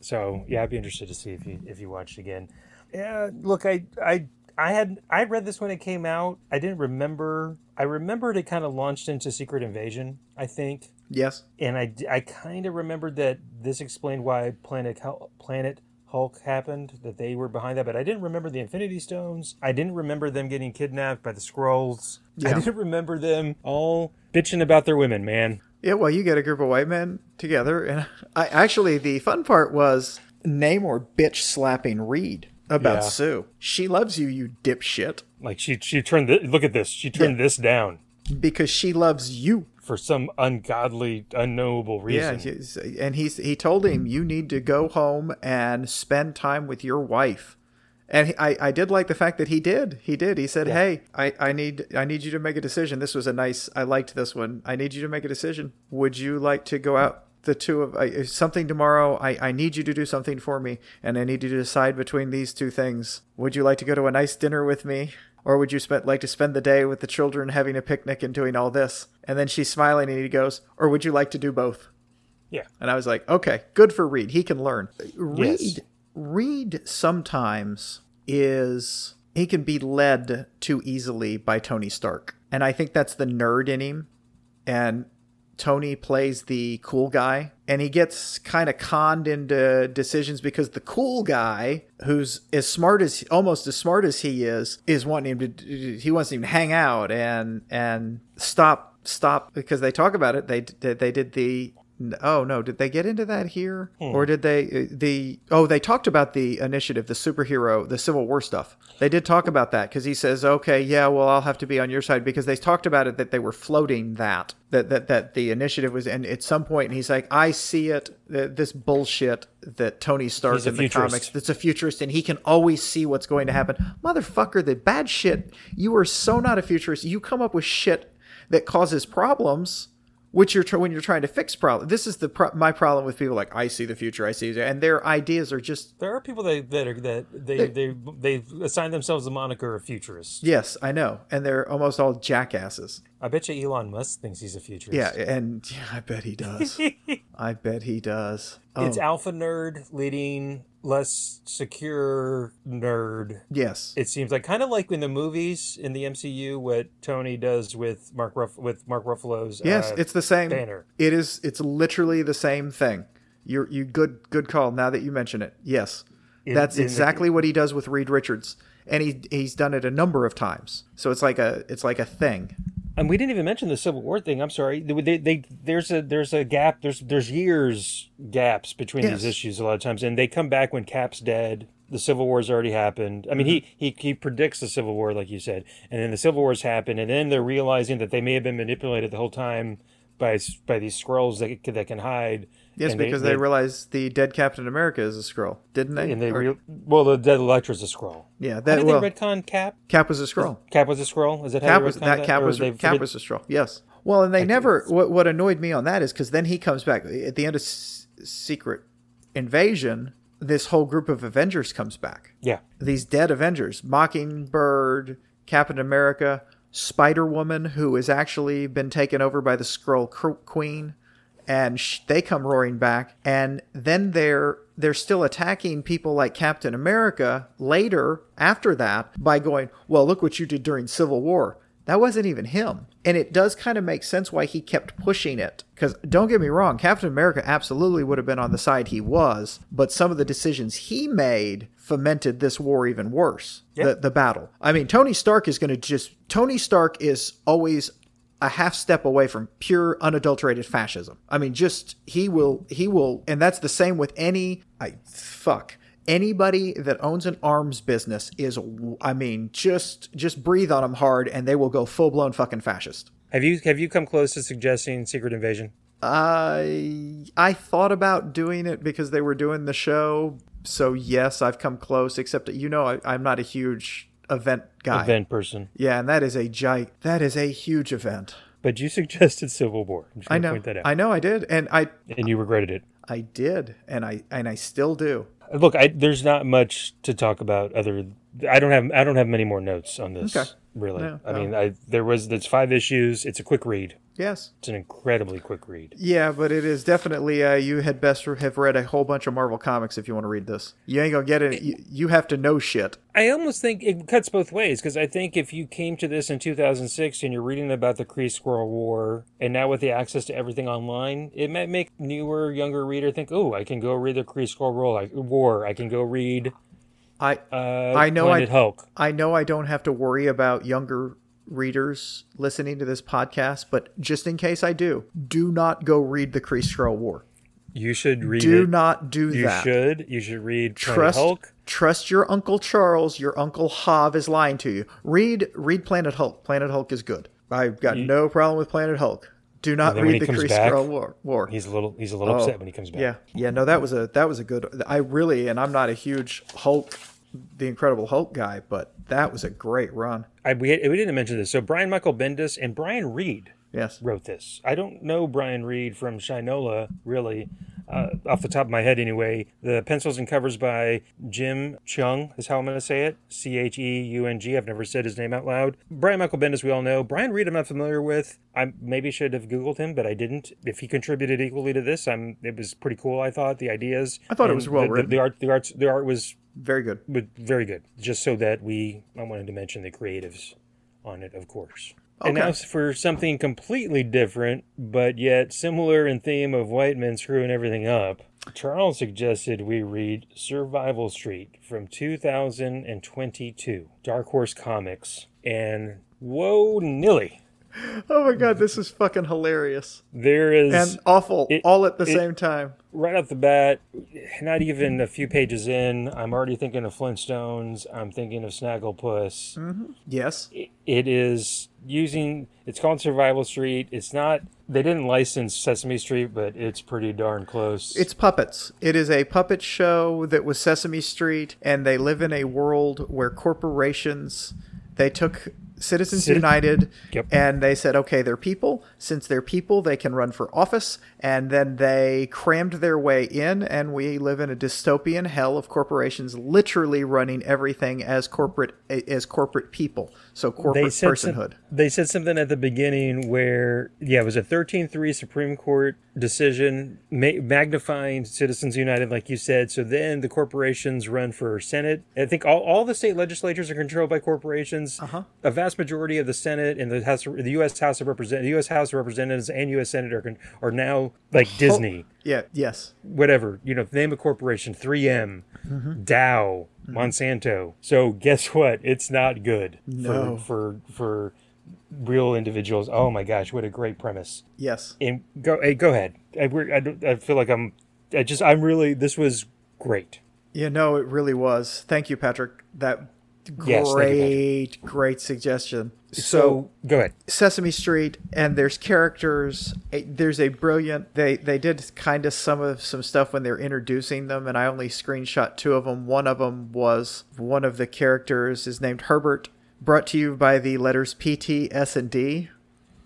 Speaker 2: So yeah, I'd be interested to see if you if you watched again. Yeah, look, I I I had I read this when it came out. I didn't remember. I remembered it kind of launched into Secret Invasion. I think,
Speaker 1: Yes.
Speaker 2: and I I kind of remembered that this explained why Planet Planet Hulk happened. That they were behind that, but I didn't remember the Infinity Stones. I didn't remember them getting kidnapped by the Skrulls.
Speaker 1: Yeah.
Speaker 2: I didn't remember them all bitching about their women. Man,
Speaker 1: Yeah, well, you get a group of white men together, and I actually the fun part was Namor bitch slapping Reed about
Speaker 2: Yeah.
Speaker 1: Sue. She loves you, you dipshit,
Speaker 2: like she she turned the, look at this. She turned this down
Speaker 1: because she loves you.
Speaker 2: for some ungodly, unknowable reason.
Speaker 1: he's- and he's he told him mm. you need to go home and spend time with your wife. And he, I, I did like the fact that he did. He did. He said, "Hey, I, I need I need you to make a decision. This was a nice. I liked this one. I need you to make a decision. Would you like to go out the two of uh, something tomorrow? I, I need you to do something for me, and I need you to decide between these two things. Would you like to go to a nice dinner with me, or would you spend like to spend the day with the children, having a picnic and doing all this?" And then she's smiling, and he goes, "Or would you like to do both?"
Speaker 2: yeah.
Speaker 1: And I was like, okay, good for Reed. He can learn. Reed,
Speaker 2: Yes.
Speaker 1: Reed sometimes is he can be led too easily by Tony Stark, and I think that's the nerd in him. And Tony plays the cool guy, and he gets kind of conned into decisions because the cool guy, who's as smart as almost as smart as he is, is wanting him to he wants him to hang out and and stop stop because they talk about it. They they did the oh no did they get into that here? Hmm. Or did they uh, the oh they talked about the initiative the superhero the civil war stuff. They did talk about that because he says okay yeah well i'll have to be on your side because they talked about it that they were floating that that that, that the initiative was and at some and he's like i see it th- this bullshit that tony stark in the
Speaker 2: futurist.
Speaker 1: comics that's a futurist and he can always see what's going to happen. Motherfucker the bad shit you are so not a futurist you come up with shit that causes problems which you're when you're trying to fix problem. This is the pro- my problem with people like I see the future, I see, the-" and their ideas are just
Speaker 2: There are people that that are that they they they assign themselves the moniker of futurists.
Speaker 1: yes, I know, and they're almost all jackasses.
Speaker 2: I bet you Elon Musk thinks he's a futurist.
Speaker 1: Yeah, and yeah, I bet he does. I bet he does. Oh,
Speaker 2: It's alpha nerd leading less secure nerd.
Speaker 1: yes,
Speaker 2: It seems like kind of like in the movies in the MCU, what Tony does with Mark Ruff with Mark Ruffalo's.
Speaker 1: yes,
Speaker 2: uh,
Speaker 1: it's the same.
Speaker 2: Banner.
Speaker 1: It is. It's literally the same thing. You're you good good call. Now that you mention it, yes,
Speaker 2: In-
Speaker 1: that's
Speaker 2: in the-
Speaker 1: exactly what he does with Reed Richards, and he he's done it a number of times. So it's like a it's like a thing.
Speaker 2: And we didn't even mention the Civil War thing. I'm sorry. They, they, there's a there's a gap. There's there's years gaps between
Speaker 1: Yes.
Speaker 2: these issues a lot of times, and they come back when Cap's dead. The Civil War's already happened. I mean, he, mm-hmm. he he predicts the Civil War, like you said, and then the Civil War's happened, and then they're realizing that they may have been manipulated the whole time by by these Skrulls that that can hide.
Speaker 1: Yes,
Speaker 2: and
Speaker 1: because they, realize the dead Captain America is a Skrull, didn't they?
Speaker 2: and they
Speaker 1: Or-
Speaker 2: re- well, the dead Elektra's a Skrull.
Speaker 1: yeah,
Speaker 2: How
Speaker 1: that
Speaker 2: did
Speaker 1: well,
Speaker 2: they retcon Cap?
Speaker 1: Cap was a Skrull.
Speaker 2: Cap was a Skrull. Is that how
Speaker 1: Cap
Speaker 2: they
Speaker 1: was
Speaker 2: retconned
Speaker 1: that Cap was Cap
Speaker 2: forget-
Speaker 1: was a Skrull. Yes. Well, and they never. What what annoyed me on that is because then he comes back at the end of S- Secret Invasion. This whole group of Avengers comes back.
Speaker 2: yeah.
Speaker 1: These dead Avengers: Mockingbird, Captain America, Spider Woman, who has actually been taken over by the Skrull Queen, and sh- they come roaring back. And then they're they're still attacking people like Captain America later after that by going, "Well, look what you did during Civil War." That wasn't even him. And it does kind of make sense why he kept pushing it. Because don't get me wrong, Captain America absolutely would have been on the side he was, but some of the decisions he made fomented this war even worse.
Speaker 2: Yeah.
Speaker 1: The, the battle. I mean, Tony Stark is going to just. Tony Stark is always a half step away from pure unadulterated fascism. I mean, just he will he will and that's the same with any I fuck anybody that owns an arms business is I mean, just just breathe on them hard and they will go full-blown fucking fascist.
Speaker 2: Have you have you come close to suggesting Secret Invasion?
Speaker 1: I I thought about doing it because they were doing the show. So yes, I've come close. Except that you know I, I'm not a huge event guy.
Speaker 2: Event person.
Speaker 1: Yeah, and that is a gi- that is a huge event.
Speaker 2: But you suggested Civil War. Gonna
Speaker 1: know.
Speaker 2: Point that out.
Speaker 1: I know I did, and I
Speaker 2: and you regretted it.
Speaker 1: I did, and I and I still do.
Speaker 2: Look, I, there's not much to talk about. Other, I don't have I don't have many more notes on this.
Speaker 1: Okay.
Speaker 2: Really.
Speaker 1: No,
Speaker 2: I
Speaker 1: no.
Speaker 2: mean, I there was there's five issues. It's a quick read.
Speaker 1: Yes.
Speaker 2: It's an incredibly quick read.
Speaker 1: Yeah, but it is definitely. Uh, you had best have read a whole bunch of Marvel comics if you want to read this. You ain't gonna get it. You, you have to know shit.
Speaker 2: I almost think it cuts both ways because I think if you came to this in 2006 and you're reading about the Kree Skrull War, and now with the access to everything online, it might make newer, younger reader think, "Oh, I can go read the Kree Skrull War. War. I can go read
Speaker 1: I
Speaker 2: uh,
Speaker 1: I know I-
Speaker 2: Hulk."
Speaker 1: I know I don't have to worry about younger readers listening to this podcast, but just in case I do, do not go read the Kree Skrull War.
Speaker 2: You should read
Speaker 1: Do
Speaker 2: it.
Speaker 1: not do
Speaker 2: you
Speaker 1: that.
Speaker 2: You should. You should read Planet
Speaker 1: trust
Speaker 2: Hulk.
Speaker 1: trust your uncle Charles. Your uncle Hav is lying to you. Read read Planet Hulk. Planet Hulk is good. I've got no problem with Planet Hulk. Do not
Speaker 2: And then when
Speaker 1: read the Kree Skrull War. War.
Speaker 2: He's a little. He's a little
Speaker 1: Oh,
Speaker 2: upset when he comes back.
Speaker 1: Yeah, yeah. No, that was a that was a good. I really, and I'm not a huge Hulk, the Incredible Hulk guy, but that was a great run.
Speaker 2: I, we, we didn't mention this. So Brian Michael Bendis and Brian Reed
Speaker 1: Yes.
Speaker 2: wrote this. I don't know Brian Reed from Shinola, really, uh, off the top of my head anyway. The pencils and covers by Jim Chung is how I'm going to say it. C H E U N G. I've never said his name out loud. Brian Michael Bendis, we all know. Brian Reed, I'm not familiar with. I maybe should have Googled him, but I didn't. If he contributed equally to this, I'm. It was pretty cool. I thought the ideas.
Speaker 1: I thought it was well
Speaker 2: the, the,
Speaker 1: written.
Speaker 2: the art. The arts. The art was
Speaker 1: Very good.
Speaker 2: but very good. Just so that we, I wanted to mention the creatives on it, of course.
Speaker 1: Okay.
Speaker 2: And now for something completely different, but yet similar in theme of white men screwing everything up. Charles suggested we read Survival Street from 2022, Dark Horse Comics. And whoa, nilly.
Speaker 1: Oh my god, this is fucking hilarious
Speaker 2: There is,
Speaker 1: and awful
Speaker 2: It-
Speaker 1: all at the
Speaker 2: it-
Speaker 1: same time.
Speaker 2: right off the bat, not even a few pages in, I'm already thinking of Flintstones. I'm thinking of Snagglepuss. Mm-hmm.
Speaker 1: Yes.
Speaker 2: it is using it's called survival street it's not they didn't license sesame street but it's pretty darn close
Speaker 1: It's puppets. It is a puppet show that was Sesame Street, and they live in a world where corporations they took Citizens
Speaker 2: Citi-
Speaker 1: United
Speaker 2: Yep.
Speaker 1: and they said, okay, they're people. Since they're people, they can run for office. And then they crammed their way in, and we live in a dystopian hell of corporations literally running everything as corporate as corporate people. So corporate
Speaker 2: they said, some-
Speaker 1: personhood.
Speaker 2: they said something at the beginning where yeah it was a 13-3 supreme court decision ma- magnifying citizens united like you said so then the corporations run for senate i think all, all the state legislatures are controlled by corporations
Speaker 1: Uh-huh.
Speaker 2: a vast majority of the senate and the house the u.s house of representatives the u.s house of representatives and u.s senate are, are now like disney
Speaker 1: Yeah. Yes.
Speaker 2: whatever, you know, name a corporation, 3M,
Speaker 1: Mm-hmm.
Speaker 2: Dow, Monsanto. So guess what? It's not good
Speaker 1: No.
Speaker 2: for for for real individuals. Oh my gosh, what a great premise.
Speaker 1: Yes.
Speaker 2: And go hey, go ahead. I, I, I feel like I'm I just I'm really this was great.
Speaker 1: Yeah, no, it really was. Thank you, Patrick. That great,
Speaker 2: you,
Speaker 1: great suggestion. So,
Speaker 2: So, go ahead.
Speaker 1: Sesame Street, and there's characters. a- There's a brilliant. They they did kind of some of some stuff when they're introducing them, and I only screenshot two of them. One of them was one of the characters is named Herbert, brought to you by the letters P, T, S, and D.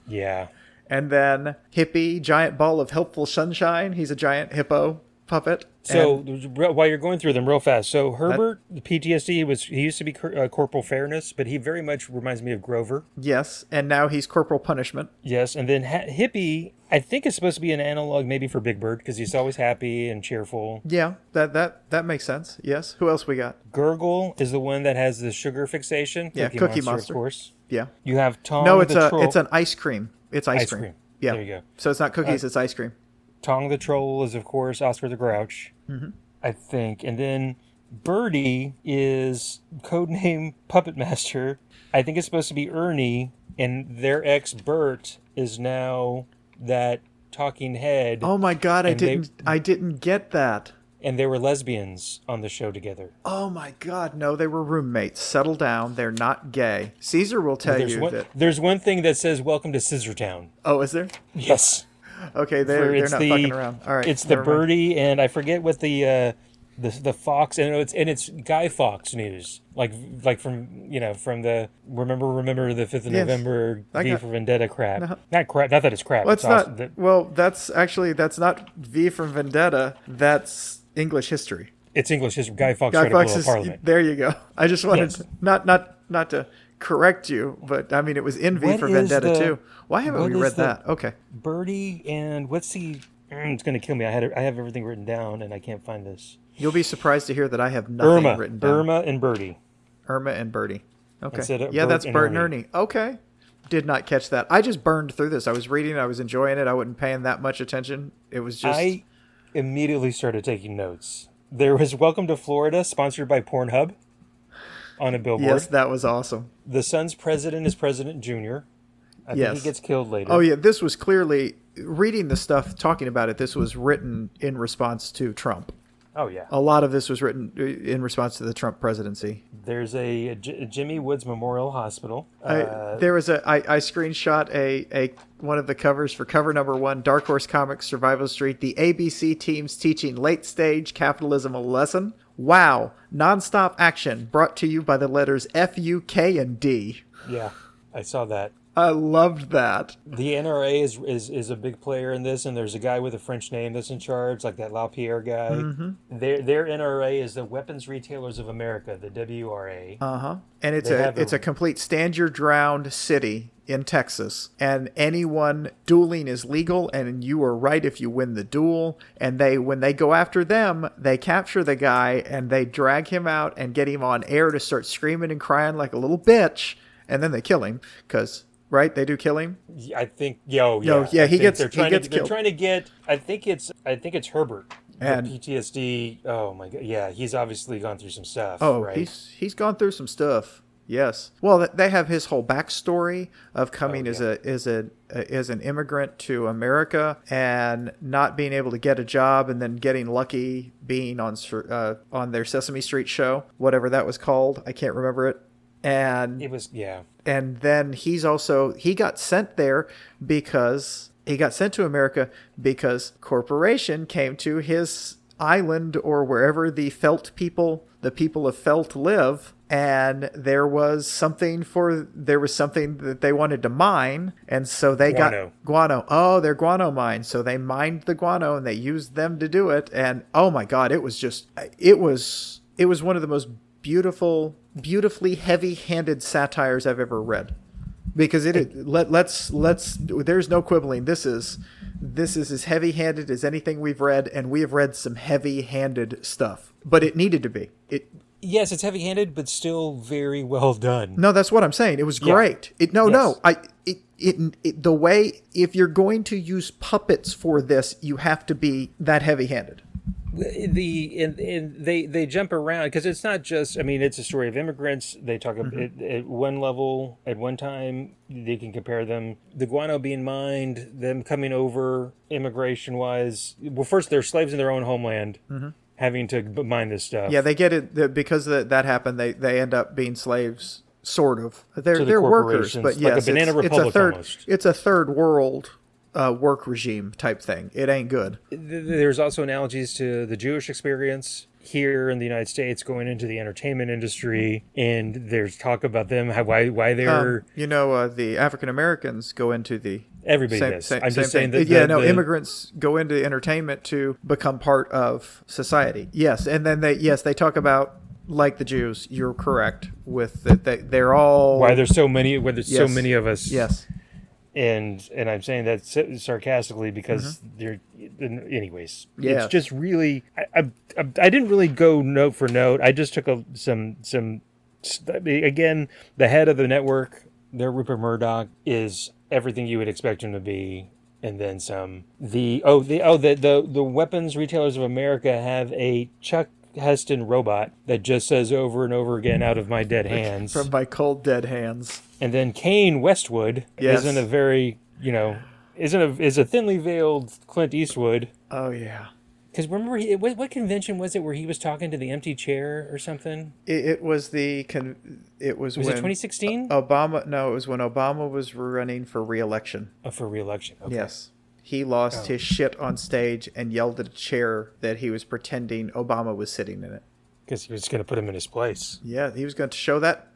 Speaker 2: Yeah.
Speaker 1: And then Hippie, giant ball of helpful sunshine. He's a giant hippo puppet.
Speaker 2: So
Speaker 1: And-
Speaker 2: while you're going through them real fast, so Herbert, the PTSD was he used to be cor- uh, Corporal Fairness, but he very much reminds me of Grover.
Speaker 1: yes, and now he's Corporal Punishment.
Speaker 2: Yes, and then ha- Hippie, I think it's supposed to be an analog maybe for Big Bird because he's always happy and cheerful.
Speaker 1: Yeah, that that that makes sense. Yes. Who else we got?
Speaker 2: Gurgle is the one that has the sugar fixation.
Speaker 1: Yeah, Cookie Monster.
Speaker 2: of course.
Speaker 1: Yeah.
Speaker 2: You have Tong
Speaker 1: No, it's
Speaker 2: the
Speaker 1: a
Speaker 2: troll.
Speaker 1: it's an ice cream. It's ice,
Speaker 2: Ice
Speaker 1: cream.
Speaker 2: cream.
Speaker 1: Yeah.
Speaker 2: There you go.
Speaker 1: So it's not cookies. it's ice cream.
Speaker 2: Tong the troll is of course Oscar the Grouch.
Speaker 1: Mm-hmm.
Speaker 2: I think, and then Birdie is codename Puppet Master. I think it's supposed to be Ernie, and their ex Bert is now that talking head,
Speaker 1: Oh my god, I didn't I didn't get that.
Speaker 2: and they were lesbians on the show together.
Speaker 1: Oh my god, no, they were roommates. Settle down. They're not gay. Caesar will tell
Speaker 2: There's
Speaker 1: you
Speaker 2: one,
Speaker 1: that.
Speaker 2: there's one thing that says "Welcome to Scissortown."
Speaker 1: Oh, is there?
Speaker 2: Yes,
Speaker 1: Okay, they're,
Speaker 2: For-
Speaker 1: they're not
Speaker 2: the
Speaker 1: fucking around. All right.
Speaker 2: it's the
Speaker 1: never mind.
Speaker 2: birdie, and I forget what the uh, the the Fox and it's and it's Guy Fox news, like like from you know from the remember remember the fifth of
Speaker 1: Yes.
Speaker 2: November V
Speaker 1: got-
Speaker 2: for Vendetta crap. Not crap. Not that it's crap.
Speaker 1: Well,
Speaker 2: it's
Speaker 1: it's not.
Speaker 2: awesome.
Speaker 1: Well, that's actually that's not V from Vendetta. That's English history.
Speaker 2: it's English. history. Guy Fox
Speaker 1: Guy
Speaker 2: tried to blow
Speaker 1: Fawkes is.
Speaker 2: Parliament.
Speaker 1: There you go. I just wanted
Speaker 2: Yes.
Speaker 1: not not not to correct you, but I mean it was in V
Speaker 2: What
Speaker 1: for Vendetta
Speaker 2: the-
Speaker 1: too. Why haven't we read that? Okay.
Speaker 2: Birdie and what's the? Mm, It's gonna kill me. I had I have everything written down and I can't find this.
Speaker 1: You'll be surprised to hear that I have nothing
Speaker 2: Irma,
Speaker 1: written down.
Speaker 2: Irma and Birdie.
Speaker 1: Irma and Birdie. Okay.
Speaker 2: Of
Speaker 1: yeah,
Speaker 2: Bert
Speaker 1: that's Bert and
Speaker 2: Ernie.
Speaker 1: Ernie. Okay. Did not catch that. I just burned through this. I was reading. I was enjoying it. I wasn't paying that much attention. It was just.
Speaker 2: I immediately started taking notes. There was Welcome to Florida, sponsored by Pornhub, on a billboard.
Speaker 1: yes, that was awesome.
Speaker 2: The Sun's president is President Junior. I think
Speaker 1: Yes.
Speaker 2: he gets killed later.
Speaker 1: Oh yeah, this was clearly reading the stuff talking about it. This was written in response to Trump.
Speaker 2: Oh yeah.
Speaker 1: A lot of this was written uh, in response to the Trump presidency.
Speaker 2: There's a, a J- Jimmy Woods Memorial Hospital.
Speaker 1: I,
Speaker 2: Uh,
Speaker 1: there was a I, I screenshot a, a one of the covers for cover number one Dark Horse Comics Survival Street the ABC teams teaching late stage capitalism a lesson wow nonstop action brought to you by the letters F U K and D
Speaker 2: yeah, I saw that.
Speaker 1: I loved that
Speaker 2: The NRA is, is is a big player in this, and there's a guy with a French name that's in charge, like that LaPierre guy.
Speaker 1: Mm-hmm.
Speaker 2: Their their NRA is the Weapons Retailers of America, the WRA.
Speaker 1: uh huh and it's
Speaker 2: They
Speaker 1: a
Speaker 2: have a-
Speaker 1: it's a complete stand your ground city in Texas and anyone dueling is legal and you are right if you win the duel and they when they go after them they capture the guy and they drag him out and get him on air to start screaming and crying like a little bitch and then they kill him because right they do kill him
Speaker 2: I think yo yeah
Speaker 1: No, yeah, he gets-
Speaker 2: they're
Speaker 1: he
Speaker 2: trying
Speaker 1: gets
Speaker 2: to they're trying to get I think it's I think it's Herbert.
Speaker 1: And-
Speaker 2: PTSD. Oh my god, yeah, he's obviously gone through some stuff.
Speaker 1: oh
Speaker 2: right?
Speaker 1: he's he's gone through some stuff yes well they have his whole backstory of coming
Speaker 2: Oh,
Speaker 1: as a as a as an immigrant to America and not being able to get a job and then getting lucky being on uh, on their Sesame Street show whatever that was called I can't remember it and
Speaker 2: it was yeah.
Speaker 1: and then he's also he got sent there because he got sent to America because corporation came to his island or wherever the felt people the people of felt live and there was something for there was something that they wanted to mine and so they
Speaker 2: Guano.
Speaker 1: got guano oh they're guano mines so they mined the guano and they used them to do it and oh my god it was just it was it was one of the most beautiful beautifully heavy-handed satires i've ever read. Because it let let's let's there's no quibbling. This is this is as heavy-handed as anything we've read and we have read some heavy-handed stuff. But it needed to be. It
Speaker 2: Yes, it's heavy-handed, but still very well done.
Speaker 1: no that's what i'm saying. It was
Speaker 2: Yeah.
Speaker 1: great. It no
Speaker 2: Yes.
Speaker 1: no i it, it it the way if you're going to use puppets for this you have to be that heavy-handed
Speaker 2: the and, and they they jump around because it's not just i mean it's a story of immigrants they talk
Speaker 1: Mm-hmm.
Speaker 2: at, at one level at one time they can compare them the guano being mined them coming over immigration wise well first they're slaves in their own homeland having to mine this stuff
Speaker 1: Mm-hmm. yeah they get it because that happened they they end up being slaves sort of they're
Speaker 2: the
Speaker 1: they're workers but
Speaker 2: like a banana
Speaker 1: it's, it's a third
Speaker 2: almost.
Speaker 1: it's a third world uh, work regime type thing it ain't good
Speaker 2: there's also analogies to the jewish experience here in the united states going into the entertainment industry and there's talk about them how why why they're
Speaker 1: Um, you know, uh, the African Americans go into the
Speaker 2: everybody
Speaker 1: same,
Speaker 2: does
Speaker 1: same,
Speaker 2: i'm
Speaker 1: same
Speaker 2: just saying that
Speaker 1: yeah,
Speaker 2: the-
Speaker 1: no,
Speaker 2: the-
Speaker 1: immigrants go into entertainment to become part of society. Yes, and then they yes they talk about like the Jews. You're correct with that. They, they're all
Speaker 2: why there's so many why there's so many of us
Speaker 1: yes.
Speaker 2: And and i'm saying that sarcastically because they're anyways
Speaker 1: Mm-hmm. Yeah.
Speaker 2: it's just really I, I i didn't really go note for note i just took a some some again the head of the network their rupert murdoch is everything you would expect him to be and then some the oh the oh the the, the weapons retailers of america have a chuck heston robot that just says over and over again out of my dead hands
Speaker 1: From my cold dead hands.
Speaker 2: and then Kane Westwood
Speaker 1: Yes.
Speaker 2: isn't a very you know isn't a is a thinly veiled Clint Eastwood
Speaker 1: Oh yeah.
Speaker 2: because remember he, what, what convention was it where he was talking to the empty chair or something
Speaker 1: It, it was the con- it was,
Speaker 2: was it
Speaker 1: when
Speaker 2: 2016
Speaker 1: Obama. No, it was when Obama was running for re-election.
Speaker 2: oh, for re-election okay.
Speaker 1: Yes. He lost
Speaker 2: Oh.
Speaker 1: his shit on stage and yelled at a chair that he was pretending Obama was sitting in it.
Speaker 2: because he was going to put him in his place
Speaker 1: Yeah, he was going to show that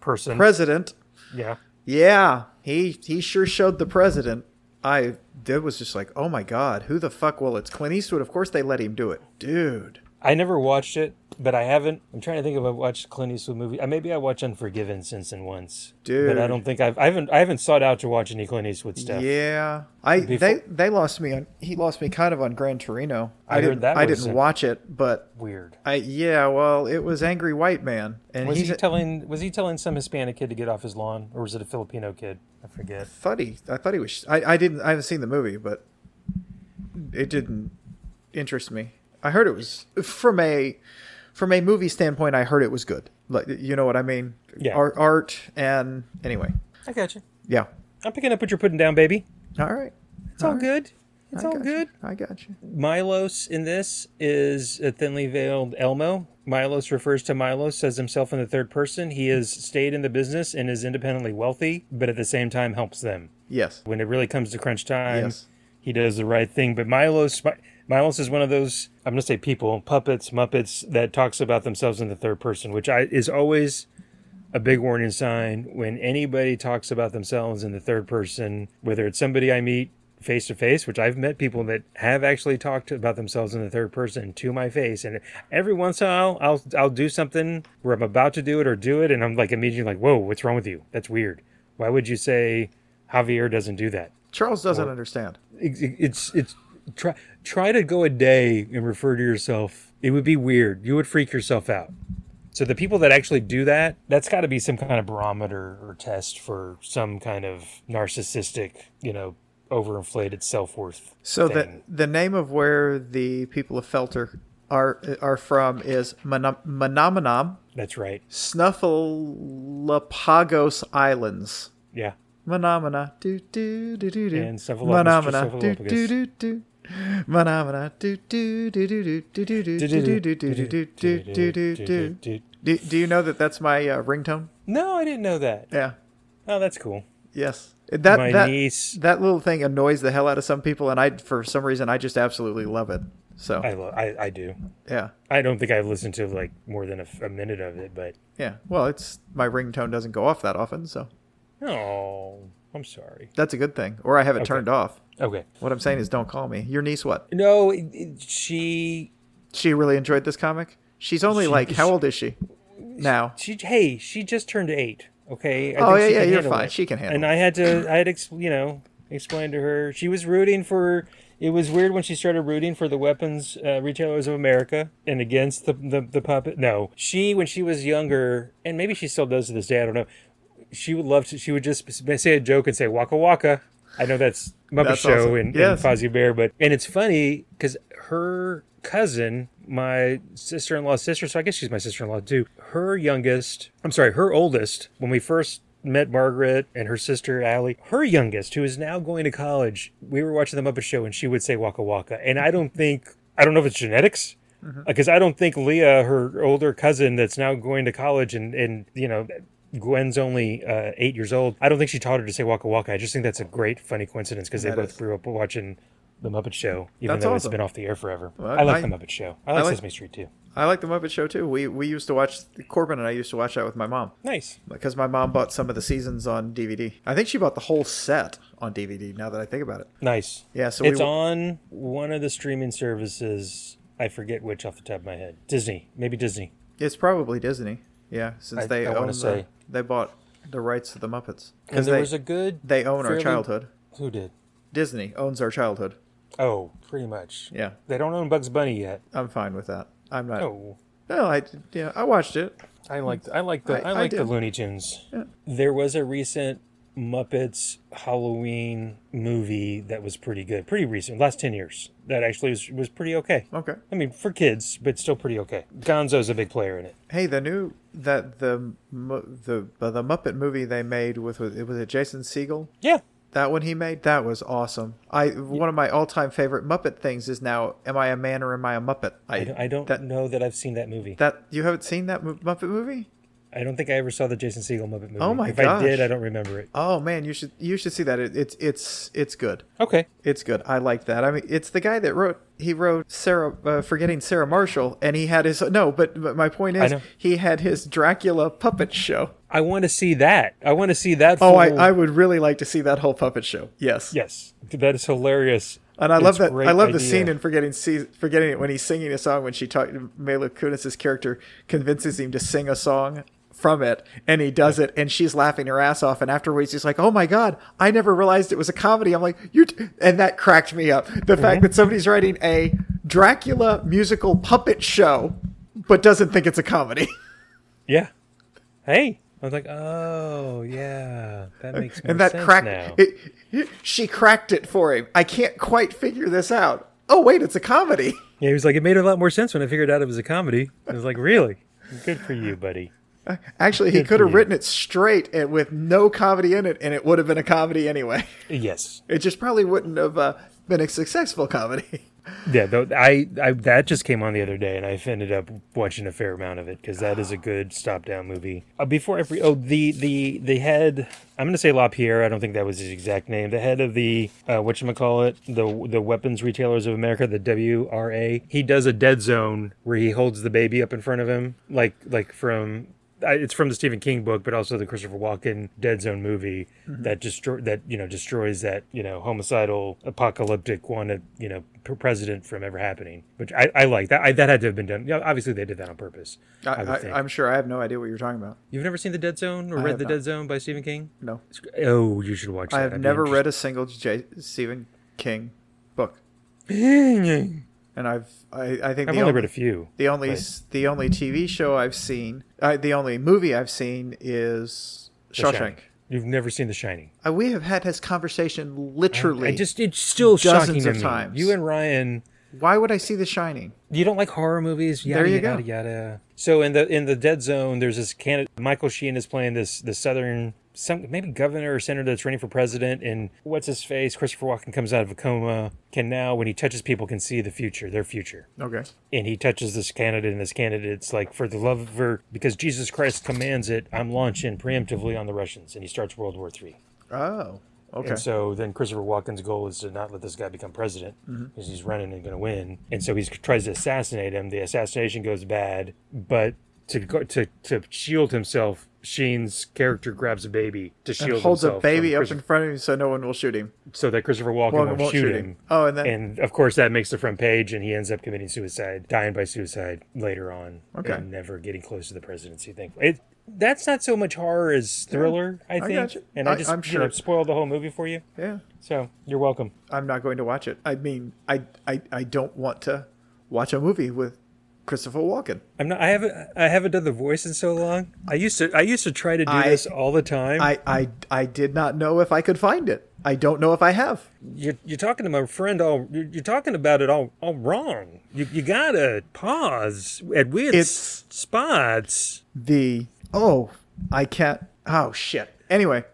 Speaker 2: person
Speaker 1: president.
Speaker 2: yeah
Speaker 1: Yeah, he he sure showed the president. I did was just like, oh my god, who the fuck? Well, it's Clint Eastwood. Of course they let him do it, dude.
Speaker 2: I never watched it but I haven't. I'm trying to think if I've watched Clint Eastwood movie. Uh, maybe I watched Unforgiven since and once,
Speaker 1: Dude.
Speaker 2: But I don't think I've. I haven't. I haven't sought out to watch any Clint Eastwood stuff.
Speaker 1: Yeah, I
Speaker 2: Before-
Speaker 1: they they lost me on he lost me kind of on Gran Torino.
Speaker 2: I heard
Speaker 1: didn't
Speaker 2: that
Speaker 1: I didn't watch it, but
Speaker 2: Weird.
Speaker 1: I yeah, well, it was Angry White Man, and
Speaker 2: Was
Speaker 1: he's
Speaker 2: he telling? Was he telling some Hispanic kid to get off his lawn, or was it a Filipino kid? I forget.
Speaker 1: I thought he I thought he was I, I didn't I haven't seen the movie, but it didn't interest me. I heard it was from a from a movie standpoint. I heard it was good. Like you know what I mean?
Speaker 2: Yeah.
Speaker 1: Art, art and anyway,
Speaker 2: I got you.
Speaker 1: yeah.
Speaker 2: I'm picking up what you're putting down, baby.
Speaker 1: All right,
Speaker 2: It's all
Speaker 1: right.
Speaker 2: good. It's all good.
Speaker 1: You. I got you.
Speaker 2: Milos in this is a thinly veiled Elmo. Milos refers to Milos as himself in the third person. He has stayed in the business and is independently wealthy, but at the same time helps them.
Speaker 1: Yes.
Speaker 2: When it really comes to crunch time,
Speaker 1: Yes.
Speaker 2: he does the right thing. But Milos, Mi- Milos is one of those I'm going to say people, puppets, muppets that talks about themselves in the third person, which I is always a big warning sign when anybody talks about themselves in the third person, whether it's somebody I meet face to face, which I've met people that have actually talked about themselves in the third person to my face, and every once in a while I'll I'll do something where I'm about to do it or do it, and I'm like immediately like, whoa, what's wrong with you? That's weird. Why would you say Javier doesn't do that?
Speaker 1: Charles doesn't understand.
Speaker 2: It's it's, it's try try to go a day and refer to yourself. It would be weird. You would freak yourself out. So the people that actually do that, that's got to be some kind of barometer or test for some kind of narcissistic, you know, overinflated self worth.
Speaker 1: So the
Speaker 2: thing.
Speaker 1: the name of where the people of Felter are are from is Mana- Manamanam
Speaker 2: that's right.
Speaker 1: Snuffleupagus Islands.
Speaker 2: Yeah.
Speaker 1: Manamana do do do do do.
Speaker 2: And
Speaker 1: Manamana do do do do. Do, do you know that that's my uh, ringtone?
Speaker 2: No, I didn't know that.
Speaker 1: Yeah.
Speaker 2: Oh, that's cool.
Speaker 1: Yes. That
Speaker 2: my
Speaker 1: that,
Speaker 2: niece.
Speaker 1: that little thing annoys the hell out of some people, and I for some reason I just absolutely love it. So
Speaker 2: I lo- I, I do.
Speaker 1: Yeah.
Speaker 2: I don't think I've listened to like more than a, minute of it, but
Speaker 1: yeah. Well, it's my ringtone doesn't go off that often, so.
Speaker 2: Oh, I'm sorry.
Speaker 1: That's a good thing. Or I have it okay. turned off.
Speaker 2: Okay.
Speaker 1: What I'm saying is, don't call me. Your niece, what?
Speaker 2: No, it, it- she
Speaker 1: She really enjoyed this comic. She's only
Speaker 2: She-
Speaker 1: like, how old is she now?
Speaker 2: she hey she just turned eight okay I
Speaker 1: Oh,
Speaker 2: think
Speaker 1: yeah,
Speaker 2: she
Speaker 1: yeah,
Speaker 2: can
Speaker 1: you're fine.
Speaker 2: it.
Speaker 1: She can handle
Speaker 2: and
Speaker 1: it.
Speaker 2: i had to i had ex- you know explain to her she was rooting for it was weird when she started rooting for the weapons uh, retailers of america and against the, the the puppet no she when she was younger and maybe she still does to this day i don't know she would love to she would just say a joke and say waka waka i know that's muppet
Speaker 1: That's
Speaker 2: show
Speaker 1: awesome.
Speaker 2: and,
Speaker 1: Yes.
Speaker 2: and fozzie bear but and it's funny because her cousin my sister-in-law's sister so i guess she's my sister-in-law too her youngest i'm sorry her oldest when we first met margaret and her sister Allie. her youngest who is now going to college we were watching the muppet show and she would say waka waka and i don't think i don't know if it's genetics mm-hmm. uh, because i don't think leah her older cousin that's now going to college and and you know Gwen's only uh, eight years old. I don't think she taught her to say Waka Waka. I just think that's a great, funny coincidence because they
Speaker 1: That
Speaker 2: both
Speaker 1: is.
Speaker 2: grew up watching the Muppet Show, even
Speaker 1: That's
Speaker 2: though
Speaker 1: awesome.
Speaker 2: it's been off the air forever.
Speaker 1: Well,
Speaker 2: I like
Speaker 1: I-
Speaker 2: the Muppet Show. I like,
Speaker 1: like-
Speaker 2: Sesame Street too.
Speaker 1: I like the Muppet Show too. We we used to watch Corbin and I used to watch that with my mom
Speaker 2: Nice.
Speaker 1: because my mom bought some of the seasons on DVD. I think she bought the whole set on DVD. Now that I think about it,
Speaker 2: Nice.
Speaker 1: yeah. So
Speaker 2: it's
Speaker 1: we,
Speaker 2: on one of the streaming services. I forget which off the top of my head. Disney. Maybe Disney.
Speaker 1: It's probably Disney. Yeah, since
Speaker 2: I-
Speaker 1: they
Speaker 2: I
Speaker 1: own the,
Speaker 2: say.
Speaker 1: they bought the rights to the Muppets because
Speaker 2: there
Speaker 1: they
Speaker 2: was a good.
Speaker 1: they own our childhood.
Speaker 2: Who did?
Speaker 1: Disney owns our childhood.
Speaker 2: Oh, pretty much.
Speaker 1: Yeah,
Speaker 2: They don't own Bugs Bunny yet.
Speaker 1: I'm fine with that. I'm not.
Speaker 2: Oh.
Speaker 1: No, I yeah, I watched it.
Speaker 2: I like I like the
Speaker 1: I-
Speaker 2: I, the. Looney Tunes.
Speaker 1: Yeah.
Speaker 2: There was a recent Muppets Halloween movie that was pretty good, pretty recent, last ten years. That actually was, was pretty okay.
Speaker 1: Okay.
Speaker 2: I mean, for kids, but still pretty okay. Gonzo's a big player in it.
Speaker 1: Hey, the new that the the uh, the Muppet movie they made with was it was it Jason Segel?
Speaker 2: Yeah,
Speaker 1: That one he made that was awesome. I one of my all time favorite Muppet things is now Am I a man or am I a Muppet?
Speaker 2: I, don't- I don't
Speaker 1: that
Speaker 2: know that I've seen that movie.
Speaker 1: that you haven't seen that Mu- Muppet movie?
Speaker 2: I don't think I ever saw the Jason Segel Muppet movie.
Speaker 1: Oh my
Speaker 2: If I did. I don't remember it.
Speaker 1: Oh man, you should you should see that. It, it's it's it's good.
Speaker 2: Okay.
Speaker 1: It's good. I like that. I mean, it's the guy that wrote. He wrote Sarah, uh, forgetting Sarah Marshall, and he had his no. But, but my point is, he had his Dracula puppet show.
Speaker 2: I want to see that. I want to see that.
Speaker 1: Oh, I, I would really like to see that whole puppet show. Yes.
Speaker 2: Yes, that is hilarious.
Speaker 1: And I love
Speaker 2: It's a
Speaker 1: that. I love the scene in forgetting forgetting it when he's singing a song when she talked. Mila Kunis's character convinces him to sing a song from it, and he does it, and she's laughing her ass off. And afterwards, he's like, "Oh my god, I never realized it was a comedy." I'm like, "You," and that cracked me up. The
Speaker 2: Mm-hmm.
Speaker 1: fact that somebody's writing a Dracula musical puppet show, but doesn't think it's a comedy.
Speaker 2: Yeah. Hey, I was like, oh yeah, that makes
Speaker 1: and that cracked
Speaker 2: now.
Speaker 1: it, she cracked it for him. I can't quite figure this out. Oh wait, it's a comedy.
Speaker 2: Yeah, he was like, it made a lot more sense when I figured out it was a comedy. I was like, really? Good for you, buddy.
Speaker 1: Actually, he could have written it straight and with no comedy in it, and it would have been a comedy anyway.
Speaker 2: Yes.
Speaker 1: It just probably wouldn't have uh, been a successful comedy.
Speaker 2: Yeah, though I, I that just came on the other day, and I ended up watching a fair amount of it because that is a good stop down movie. Uh, before every oh the the the head, I'm gonna say LaPierre. I don't think that was his exact name. The head of the uh, what you call it, the the Weapons Retailers of America, the WRA. He does a dead zone where he holds the baby up in front of him, like like from it's from the Stephen King book, but also the Christopher Walken Dead Zone movie mm-hmm. that destroy that you know destroys that you know homicidal apocalyptic wanted you know president from ever happening. Which I, I like that. I, that had to have been done. Yeah, obviously they did that on purpose. I,
Speaker 1: I'm sure I have no idea what you're talking about.
Speaker 2: You've never seen the Dead Zone or
Speaker 1: I
Speaker 2: read the
Speaker 1: not.
Speaker 2: Dead Zone by Stephen King?
Speaker 1: No,
Speaker 2: Oh, you should watch. That.
Speaker 1: I
Speaker 2: that.
Speaker 1: have never read a single J- Stephen King book. and I've I, I think
Speaker 2: I've
Speaker 1: the
Speaker 2: only
Speaker 1: only,
Speaker 2: read a few.
Speaker 1: the only
Speaker 2: but-
Speaker 1: the only TV show I've seen, uh, the only movie I've seen is Shawshank.
Speaker 2: Shining. You've never seen The Shining.
Speaker 1: Uh, we have had this conversation literally.
Speaker 2: I just it's still shocking
Speaker 1: dozens
Speaker 2: to
Speaker 1: of
Speaker 2: me.
Speaker 1: times.
Speaker 2: You and Ryan
Speaker 1: Why would I see The Shining?
Speaker 2: you don't like horror movies yada,
Speaker 1: There you
Speaker 2: yada,
Speaker 1: go.
Speaker 2: yada so in the in the dead zone there's this candidate michael sheen is playing this the southern some maybe governor or senator that's running for president and what's his face christopher walken comes out of a coma can now when he touches people can see the future their future
Speaker 1: Okay.
Speaker 2: and he touches this candidate and this candidate's like for the love of her because jesus christ commands it i'm launching preemptively on the russians and he starts world war three
Speaker 1: Oh. Okay.
Speaker 2: and so then Christopher Walken's goal is to not let this guy become president
Speaker 1: Mm-hmm.
Speaker 2: because he's running and going to win. And so he tries to assassinate him. The assassination goes bad, but to go, to to shield himself, Sheen's character grabs a baby to shield
Speaker 1: and holds a baby up in front of him so no one will shoot him.
Speaker 2: so that Christopher Walken
Speaker 1: Well,
Speaker 2: won't, shoot him.
Speaker 1: Oh, and then
Speaker 2: And of course, that makes the front page, and he ends up committing suicide, dying by suicide later on,
Speaker 1: Okay.
Speaker 2: and never getting close to the presidency. Thankfully, it, that's not so much horror as thriller, I think.
Speaker 1: you.
Speaker 2: And I,
Speaker 1: I-
Speaker 2: just you know,
Speaker 1: sure.
Speaker 2: spoiled the whole movie for you.
Speaker 1: yeah,
Speaker 2: So you're welcome.
Speaker 1: I'm not going to watch it. I mean, I I, I don't want to watch a movie with Christopher Walken.
Speaker 2: I'm not. I haven't. I haven't done the voice in so long. I used to. I used to try to do
Speaker 1: I-
Speaker 2: this all the time.
Speaker 1: I, I I did not know if I could find it. I don't know if I have.
Speaker 2: you're, you're talking to my friend. All you're, you're talking about it all. All wrong. You, you gotta pause at weird
Speaker 1: It's-
Speaker 2: spots.
Speaker 1: The oh, I can't. Oh shit. Anyway,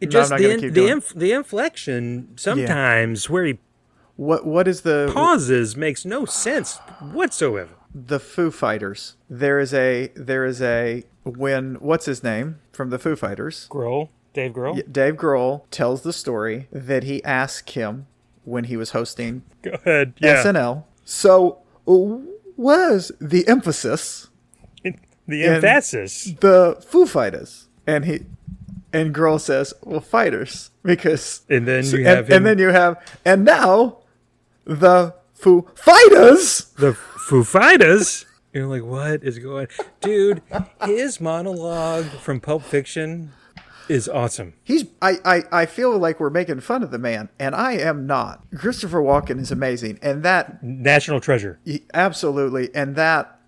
Speaker 2: It
Speaker 1: No,
Speaker 2: just
Speaker 1: not
Speaker 2: the in- the inf- the inflection sometimes where he
Speaker 1: what what is the
Speaker 2: pauses makes no sense whatsoever.
Speaker 1: The Foo Fighters? There is a there is a when what's his name from the Foo Fighters?
Speaker 2: Grohl, Dave Grohl.
Speaker 1: Dave Grohl tells the story that he asked him when he was hosting
Speaker 2: Go ahead. Yeah.
Speaker 1: SNL. So, was the emphasis
Speaker 2: the emphasis.
Speaker 1: the Foo Fighters? And he and Grohl says, "Well, fighters," because
Speaker 2: And then you
Speaker 1: and,
Speaker 2: have him,
Speaker 1: and then you have and now the Foo Fighters.
Speaker 2: the Foo Fighters. You're like, what is going, dude? His monologue from Pulp Fiction is awesome.
Speaker 1: He's I, I I feel like we're making fun of the man, and I am not. Christopher Walken is amazing, and that
Speaker 2: National treasure.
Speaker 1: Absolutely and that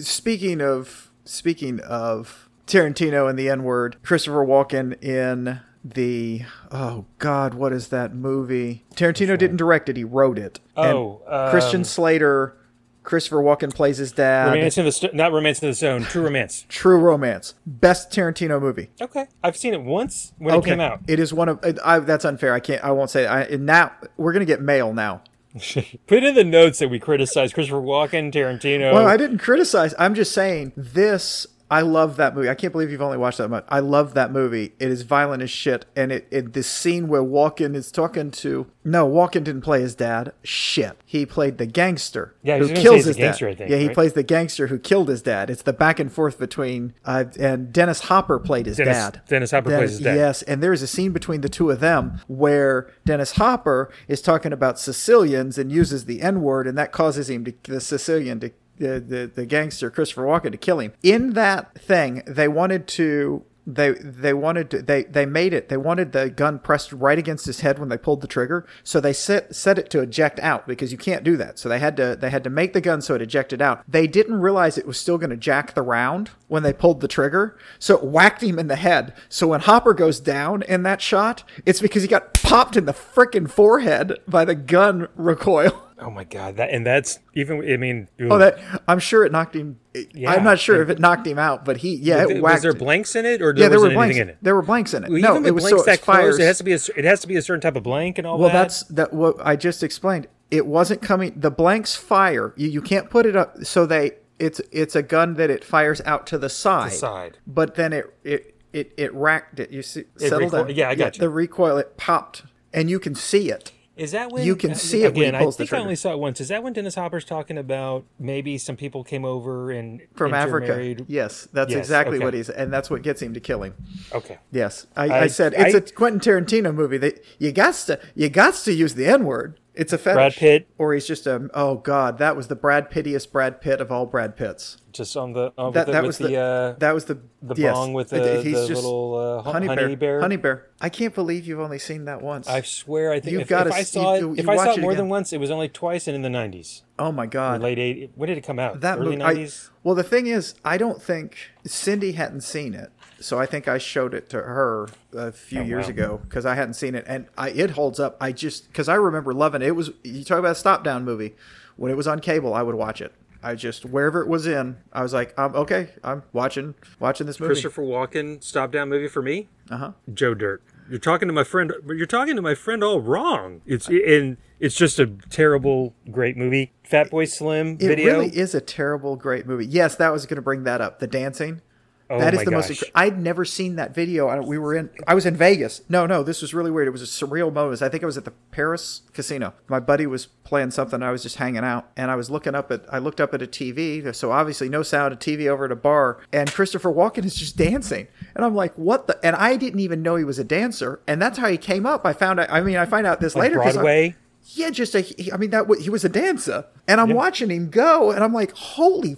Speaker 1: speaking of speaking of tarantino and the n-word christopher walken in the oh god what is that movie tarantino didn't direct it he wrote it And
Speaker 2: Oh, um,
Speaker 1: christian slater christopher walken plays his dad
Speaker 2: Romance in the Sto- not Romance in the Stone, True Romance.
Speaker 1: true romance best tarantino movie
Speaker 2: Okay, I've seen it once when it came out.
Speaker 1: it is one of I, that's unfair i can't i won't say. I, now we're gonna get mail now
Speaker 2: Put in the notes that we criticize Christopher Walken, Tarantino.
Speaker 1: Well, I didn't criticize. I'm just saying this I love that movie. I can't believe you've only watched that much. I love that movie. It is violent as shit, and it, it this scene where Walken is talking to no, Walken didn't play his dad. Shit, he played the gangster
Speaker 2: Yeah,
Speaker 1: who
Speaker 2: was gonna say
Speaker 1: kills
Speaker 2: the
Speaker 1: his
Speaker 2: gangster,
Speaker 1: dad.
Speaker 2: I think,
Speaker 1: yeah, he
Speaker 2: right?
Speaker 1: plays the gangster who killed his dad. It's the back and forth between uh, and Dennis Hopper played his
Speaker 2: Dennis-
Speaker 1: dad.
Speaker 2: Dennis Hopper plays his dad.
Speaker 1: Yes, and there's a scene between the two of them where Dennis Hopper is talking about Sicilians and uses the N word, and that causes him to the Sicilian to the, the the gangster Christopher Walken to kill him. In that thing, they wanted to. They they wanted to, they they made it. They wanted the gun pressed right against his head when they pulled the trigger. So they set set it to eject out because you can't do that. So they had to they had to make the gun so it ejected out. They didn't realize it was still going to jack the round when they pulled the trigger. So it whacked him in the head. So when Hopper goes down in that shot, it's because he got popped in the frickin' forehead by the gun recoil.
Speaker 2: Oh my god, that and that's even. I mean,
Speaker 1: Oh, that I'm sure it knocked him.
Speaker 2: Yeah.
Speaker 1: I'm not sure if it knocked him out, but he yeah,
Speaker 2: was,
Speaker 1: it
Speaker 2: was there blanks in it, or
Speaker 1: yeah,
Speaker 2: there,
Speaker 1: were blanks.
Speaker 2: in it?
Speaker 1: There were blanks in it.
Speaker 2: Well,
Speaker 1: no,
Speaker 2: even
Speaker 1: it was
Speaker 2: blanks
Speaker 1: so it
Speaker 2: that close,
Speaker 1: fires.
Speaker 2: it has to be a, it has to be a certain type of blank and all
Speaker 1: Well,
Speaker 2: that.
Speaker 1: that's that. What I just explained. It wasn't coming. The blanks fire. You you can't put it up. So they it's it's a gun that it fires out to the side.
Speaker 2: side.
Speaker 1: But then it it it, it racked it. You see, settled
Speaker 2: recoil-
Speaker 1: down.
Speaker 2: yeah, I got you.
Speaker 1: The recoil it popped, and you can see it.
Speaker 2: Is that when
Speaker 1: You can see it when he
Speaker 2: again? I think I only saw it once. Is that when Dennis Hopper's talking about maybe some people came over and
Speaker 1: From Africa, yes, that's
Speaker 2: Yes,
Speaker 1: exactly
Speaker 2: okay.
Speaker 1: what he's, and that's what gets him to kill him.
Speaker 2: Okay.
Speaker 1: Yes, I,
Speaker 2: I-
Speaker 1: I, said it's
Speaker 2: I-
Speaker 1: a Quentin Tarantino movie. That you got to you got to use the N word. It's a fetish.
Speaker 2: Brad Pitt.
Speaker 1: or he's just a oh god, that was the Brad Pittiest Brad Pitt of all Brad Pitts.
Speaker 2: Just on the on
Speaker 1: That
Speaker 2: the,
Speaker 1: that was
Speaker 2: the,
Speaker 1: the,
Speaker 2: uh,
Speaker 1: that was the
Speaker 2: the
Speaker 1: yes.
Speaker 2: bong with the,
Speaker 1: he's
Speaker 2: the
Speaker 1: just
Speaker 2: little uh,
Speaker 1: honey,
Speaker 2: honey,
Speaker 1: bear,
Speaker 2: bear.
Speaker 1: honey bear. I can't believe you've only seen that once.
Speaker 2: I swear, I think
Speaker 1: You've
Speaker 2: if,
Speaker 1: gotta
Speaker 2: if I
Speaker 1: s-
Speaker 2: saw
Speaker 1: you-
Speaker 2: it, if I saw
Speaker 1: it
Speaker 2: it more
Speaker 1: again.
Speaker 2: than once, it was only twice and in the nineties,
Speaker 1: oh my god,
Speaker 2: late eight. When did it come out?
Speaker 1: that
Speaker 2: Early
Speaker 1: movie.
Speaker 2: Nineties.
Speaker 1: well, the thing is, I don't think Cindy hadn't seen it, so I think I showed it to her a few years
Speaker 2: Oh, wow.
Speaker 1: ago because I hadn't seen it, and I it holds up. I just because I remember loving it. It was you talk about a stop down movie when it was on cable, I would watch it. I just wherever it was in, I was like, um, okay, I'm watching watching this movie.
Speaker 2: Christopher Walken stop down movie for me.
Speaker 1: Uh huh.
Speaker 2: Joe Dirt. You're talking to my friend. But you're talking to my friend all wrong. It's and it's just a terrible, great movie. Fat Boy Slim
Speaker 1: It
Speaker 2: video.
Speaker 1: It really is a terrible, great movie. Yes, that was going to bring that up. The dancing.
Speaker 2: Oh
Speaker 1: That is the
Speaker 2: gosh.
Speaker 1: most. I'd never seen that video. I, we were in. I was in Vegas. No, no, this was really weird. It was a surreal moment. I think I was at the Paris casino. My buddy was playing something. I was just hanging out, and I was looking up at. I looked up at a TV. So obviously no sound. A TV over at a bar, and Christopher Walken is just dancing, and I'm like, what the? And I didn't even know he was a dancer, and that's how he came up. I found. out I mean, I find out this
Speaker 2: Like
Speaker 1: later.
Speaker 2: Broadway.
Speaker 1: yeah, just a, he- I mean that he was a dancer, and I'm watching him go, and I'm like, holy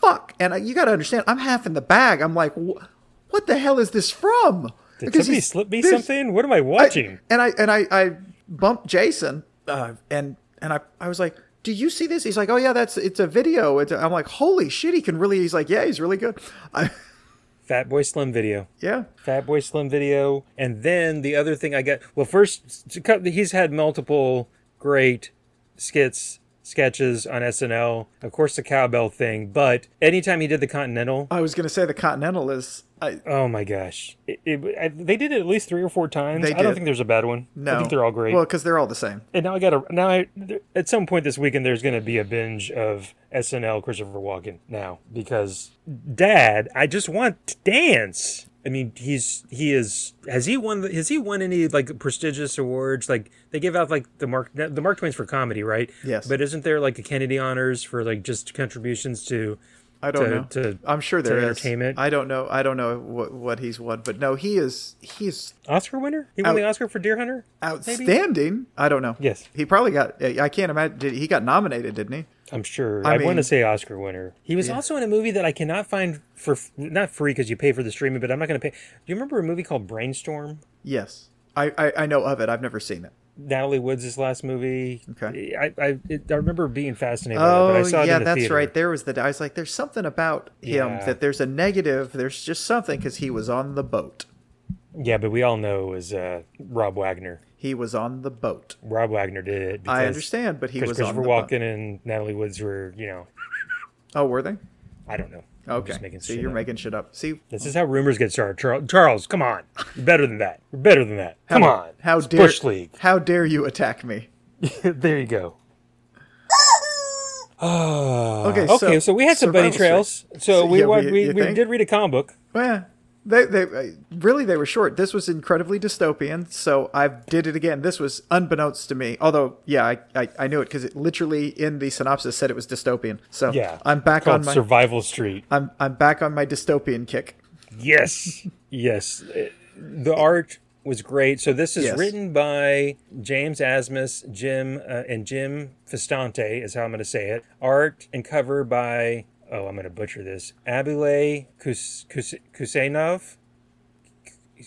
Speaker 1: fuck! And I, you got to understand, I'm half in the bag. I'm like, what the hell is this from?
Speaker 2: Did
Speaker 1: Because
Speaker 2: somebody slip me something? What am I
Speaker 1: I-
Speaker 2: watching?
Speaker 1: and I and I I bumped Jason, uh, and and I I was like. Do you see this? He's like, oh yeah, that's it's a video. It's a, I'm like, holy shit, he can really. He's like, yeah, he's really good. I,
Speaker 2: Fat Boy Slim video.
Speaker 1: yeah,
Speaker 2: Fat Boy Slim video. And then the other thing I got. Well, first he's had multiple great skits, sketches on SNL. Of course, the cowbell thing. But anytime he did the Continental, oh,
Speaker 1: I was gonna say the Continental is. I,
Speaker 2: oh my gosh, it, it, I, they did it at least three or four times.
Speaker 1: They
Speaker 2: I don't think there's a bad one.
Speaker 1: no,
Speaker 2: I think they're all great.
Speaker 1: Well, because they're all the same.
Speaker 2: and now I got to now. I, at some point this weekend, there's going to be a binge of SNL Christopher Walken now because Dad, I just want to dance. I mean, he's he is has he won the- has he won any like prestigious awards? Like they give out like the Mark the Mark Twain's for comedy, right?
Speaker 1: Yes.
Speaker 2: But isn't there like a Kennedy honors for like just contributions to?
Speaker 1: I don't
Speaker 2: to-
Speaker 1: know.
Speaker 2: to-
Speaker 1: I'm sure there is.
Speaker 2: entertainment?
Speaker 1: I don't know. I don't know what what he's won, but no, he is he's
Speaker 2: Oscar winner? He won
Speaker 1: Out-
Speaker 2: the Oscar for Deer Hunter.
Speaker 1: outstanding. I don't know.
Speaker 2: Yes.
Speaker 1: he probably got. I can't imagine. Did, he got nominated, didn't he?
Speaker 2: I'm sure.
Speaker 1: I
Speaker 2: I, want to say Oscar winner. He was also in a movie that I cannot find for not free because you pay for the streaming, but I'm not going to pay. Do you remember a movie called Brainstorm?
Speaker 1: Yes, I, I I know of it. I've never seen it.
Speaker 2: Natalie Woods' last movie.
Speaker 1: Okay.
Speaker 2: I I, it, I remember being fascinated by
Speaker 1: Oh
Speaker 2: it, but I saw it
Speaker 1: yeah,
Speaker 2: the
Speaker 1: that's
Speaker 2: theater.
Speaker 1: right. There was the. I was like, there's something about him
Speaker 2: Yeah.
Speaker 1: that there's a negative. There's just something because he was on the boat.
Speaker 2: Yeah, but we all know it was uh, Rob Wagner.
Speaker 1: He was on the boat.
Speaker 2: Rob Wagner did it.
Speaker 1: I understand, but he
Speaker 2: Chris-
Speaker 1: was on
Speaker 2: Christopher
Speaker 1: the boat.
Speaker 2: Walken and Natalie Woods were, you know,
Speaker 1: Oh, were they?
Speaker 2: I don't know. I'm
Speaker 1: Okay.
Speaker 2: just making
Speaker 1: See,
Speaker 2: shit
Speaker 1: you're
Speaker 2: up.
Speaker 1: making shit up. See,
Speaker 2: This is how rumors get started. Charles, Charles come on. You're better than that. You're better than that. Come
Speaker 1: how,
Speaker 2: on.
Speaker 1: How
Speaker 2: It's
Speaker 1: dare
Speaker 2: Bush League.
Speaker 1: How dare you attack me?
Speaker 2: there you go. Oh,
Speaker 1: Okay,
Speaker 2: okay.
Speaker 1: so-
Speaker 2: So, we had some bunny
Speaker 1: Survival
Speaker 2: trails. So we
Speaker 1: Yeah, we-
Speaker 2: we, we did read a comic book.
Speaker 1: Well, they, they uh, really they were short. This was incredibly dystopian, so I did it again. This was unbeknownst to me. Although, yeah, I, I, I knew it because it literally in the synopsis said it was dystopian. So
Speaker 2: Yeah,
Speaker 1: I'm back on my
Speaker 2: Survival Street.
Speaker 1: I'm I'm back on my dystopian kick.
Speaker 2: Yes, yes. Uh, The art was great. So this is
Speaker 1: Yes.
Speaker 2: written by James Asmus, Jim, uh, and Jim Festante is how I'm going to say it. Art and cover by oh, I'm going to butcher this. Abule Kus,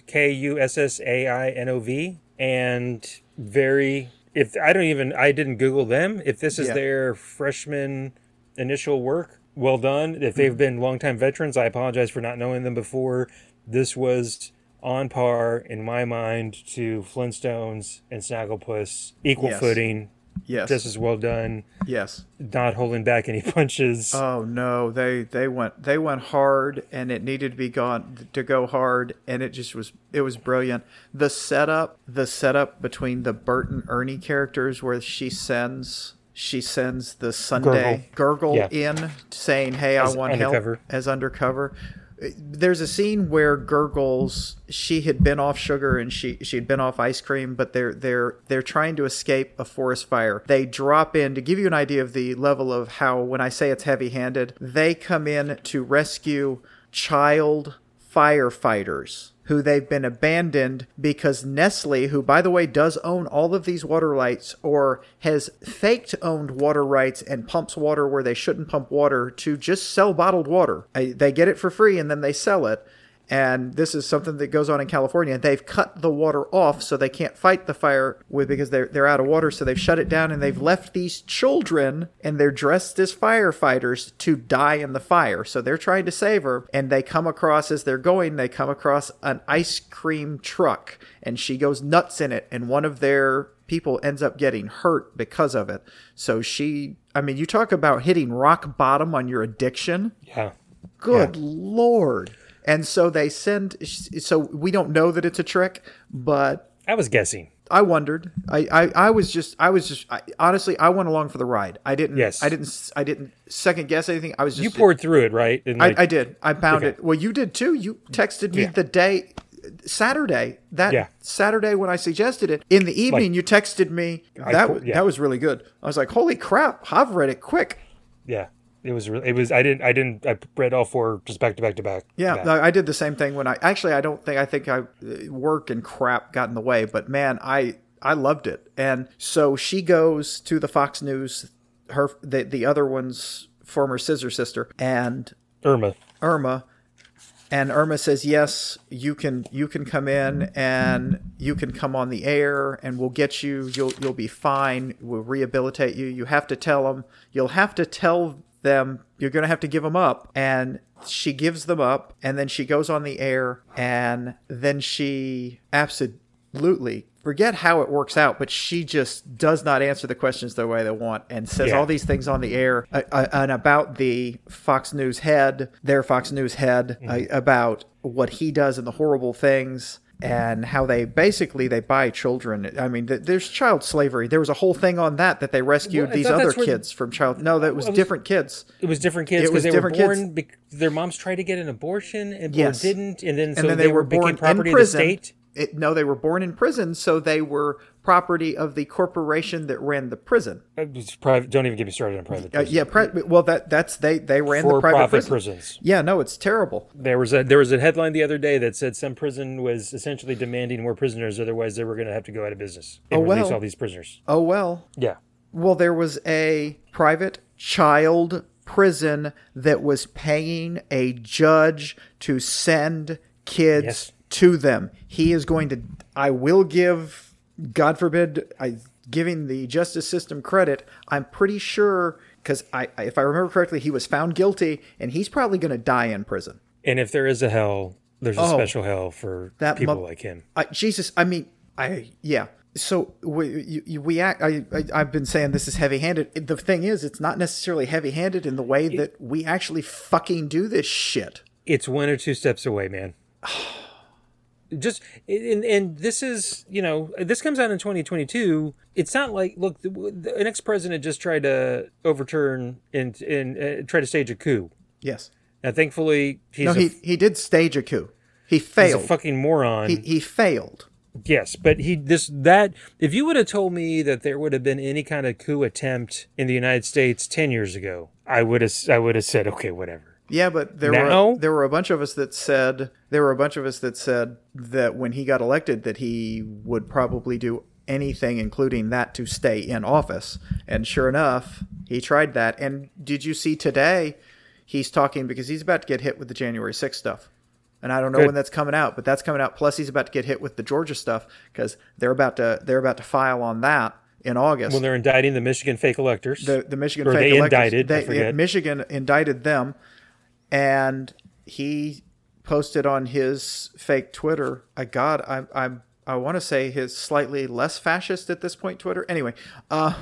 Speaker 2: K U S S A I N O V, and very. If I don't even, I didn't Google them. If this is
Speaker 1: Yeah.
Speaker 2: their freshman initial work, well done. If they've mm-hmm. been longtime veterans, I apologize for not knowing them before. This was on par in my mind to Flintstones and Snagglepuss, equal
Speaker 1: Yes.
Speaker 2: footing,
Speaker 1: Yes,
Speaker 2: just as well done,
Speaker 1: yes.
Speaker 2: not holding back any punches.
Speaker 1: Oh no, they they went they went hard, and it needed to be gone to go hard, and it just was it was brilliant. The setup, the setup between the Bert and Ernie characters, where she sends she sends the Sunday gurgle,
Speaker 2: Yeah.
Speaker 1: in saying, "Hey,
Speaker 2: As
Speaker 1: I want
Speaker 2: undercover.
Speaker 1: help," as undercover. There's a scene where Gurgles she had been off sugar and she she had been off ice cream, but they're they're they're trying to escape a forest fire. They drop in to give you an idea of the level of how when I say it's heavy-handed, they come in to rescue child firefighters who they've been abandoned because Nestle, who by the way does own all of these water rights or has faked owned water rights and pumps water where they shouldn't pump water to just sell bottled water. They get it for free and then they sell it. And this is something that goes on in California. They've cut the water off so they can't fight the fire with because they're they're out of water. So they've shut it down and they've left these children and they're dressed as firefighters to die in the fire. So they're trying to save her. And they come across as they're going, they come across an ice cream truck and she goes nuts in it. And one of their people ends up getting hurt because of it. So she, I mean, you talk about hitting rock bottom on your addiction.
Speaker 2: yeah.
Speaker 1: Good lord. And so they send so we don't know that it's a trick, but
Speaker 2: I was guessing.
Speaker 1: I wondered. I, I, I was just I was just I, honestly I went along for the ride. I didn't
Speaker 2: Yes.
Speaker 1: I didn't I didn't second guess anything. I was just
Speaker 2: You poured through it, right? And
Speaker 1: I,
Speaker 2: like,
Speaker 1: I did. I found
Speaker 2: Okay.
Speaker 1: it. Well, you did too. You texted me
Speaker 2: Yeah.
Speaker 1: the day Saturday. That
Speaker 2: Yeah.
Speaker 1: Saturday when I suggested it. In the evening you texted me that
Speaker 2: pu- yeah.
Speaker 1: that was really good. I was like, "Holy crap, I've read it quick."
Speaker 2: yeah. It was. Re- it was. I didn't. I didn't. I read all four just back to back to back.
Speaker 1: Yeah,
Speaker 2: back.
Speaker 1: I did the same thing when I actually I don't think I think I work and crap got in the way, but man, I I loved it. And so she goes to the Fox News, her the the other one's former scissor sister and
Speaker 2: Irma.
Speaker 1: Irma, and Irma says yes, you can you can come in and you can come on the air and we'll get you. You'll you'll be fine. We'll rehabilitate you. You have to tell them. You'll have to tell them you're going to have to give them up. And she gives them up and then she goes on the air and then she absolutely forget how it works out but she just does not answer the questions the way they want and says
Speaker 2: Yeah.
Speaker 1: all these things on the air uh, uh, and about the Fox News head their Fox News head uh, about what he does and the horrible things and how they basically they buy children. I mean, th- there's child slavery. There was a whole thing on that that they rescued
Speaker 2: Well,
Speaker 1: these other kids from child. No, that was
Speaker 2: was-
Speaker 1: different kids.
Speaker 2: It was different kids because they were born. Bec- their moms tried to get an abortion and
Speaker 1: Yes.
Speaker 2: didn't, and then so
Speaker 1: and then
Speaker 2: they,
Speaker 1: they, were born
Speaker 2: property
Speaker 1: in
Speaker 2: of the
Speaker 1: prison.
Speaker 2: state.
Speaker 1: It, no, they were born in prison, so they were property of the corporation that ran the prison.
Speaker 2: It was private. Don't even get me started on private.
Speaker 1: Uh, yeah, pri- well, that that's they they ran the private prison.
Speaker 2: prisons.
Speaker 1: Yeah, no, it's terrible.
Speaker 2: There was a there was a headline the other day that said some prison was essentially demanding more prisoners, otherwise they were going to have to go out of business and
Speaker 1: Oh,
Speaker 2: release
Speaker 1: well.
Speaker 2: all these prisoners.
Speaker 1: Oh well.
Speaker 2: Yeah,
Speaker 1: Well, there was a private child prison that was paying a judge to send kids
Speaker 2: Yes.
Speaker 1: to them. He is going to. I will give, God forbid, I giving the justice system credit. I'm pretty sure because I, if I remember correctly, he was found guilty, and he's probably going to die in prison.
Speaker 2: and if there is a hell, there's a
Speaker 1: Oh.
Speaker 2: special hell for
Speaker 1: That
Speaker 2: people
Speaker 1: mo-
Speaker 2: like him.
Speaker 1: I, Jesus, I mean, I yeah. So we you, we act. I, I I've been saying this is heavy-handed. The thing is, it's not necessarily heavy-handed in the way that we actually fucking do this shit.
Speaker 2: It's one or two steps away, man. just and, and this is you know this comes out in 2022 it's not like look the, the, an ex-president just tried to overturn and and uh, try to stage a coup
Speaker 1: Yes.
Speaker 2: now thankfully he's,
Speaker 1: No,
Speaker 2: a,
Speaker 1: he he did stage a coup. He
Speaker 2: he's a
Speaker 1: failed.
Speaker 2: fucking moron
Speaker 1: he he failed.
Speaker 2: yes but he this that if you would have told me that there would have been any kind of coup attempt in the united states 10 years ago i would have i would have said okay whatever
Speaker 1: Yeah, but there
Speaker 2: Now?
Speaker 1: were there were a bunch of us that said there were a bunch of us that said that when he got elected that he would probably do anything including that to stay in office. And sure enough, he tried that. And did you see today he's talking because he's about to get hit with the January 6th stuff. And I don't know
Speaker 2: Good.
Speaker 1: when that's coming out, but that's coming out plus he's about to get hit with the Georgia stuff cuz they're about to they're about to file on that in August.
Speaker 2: when they're indicting the michigan fake electors
Speaker 1: the the Michigan
Speaker 2: Or
Speaker 1: fake
Speaker 2: they
Speaker 1: electors,
Speaker 2: indicted,
Speaker 1: they-. Michigan indicted them, and he posted on his fake Twitter. I God, I I I want to say his slightly less fascist at this point Twitter. Anyway, uh,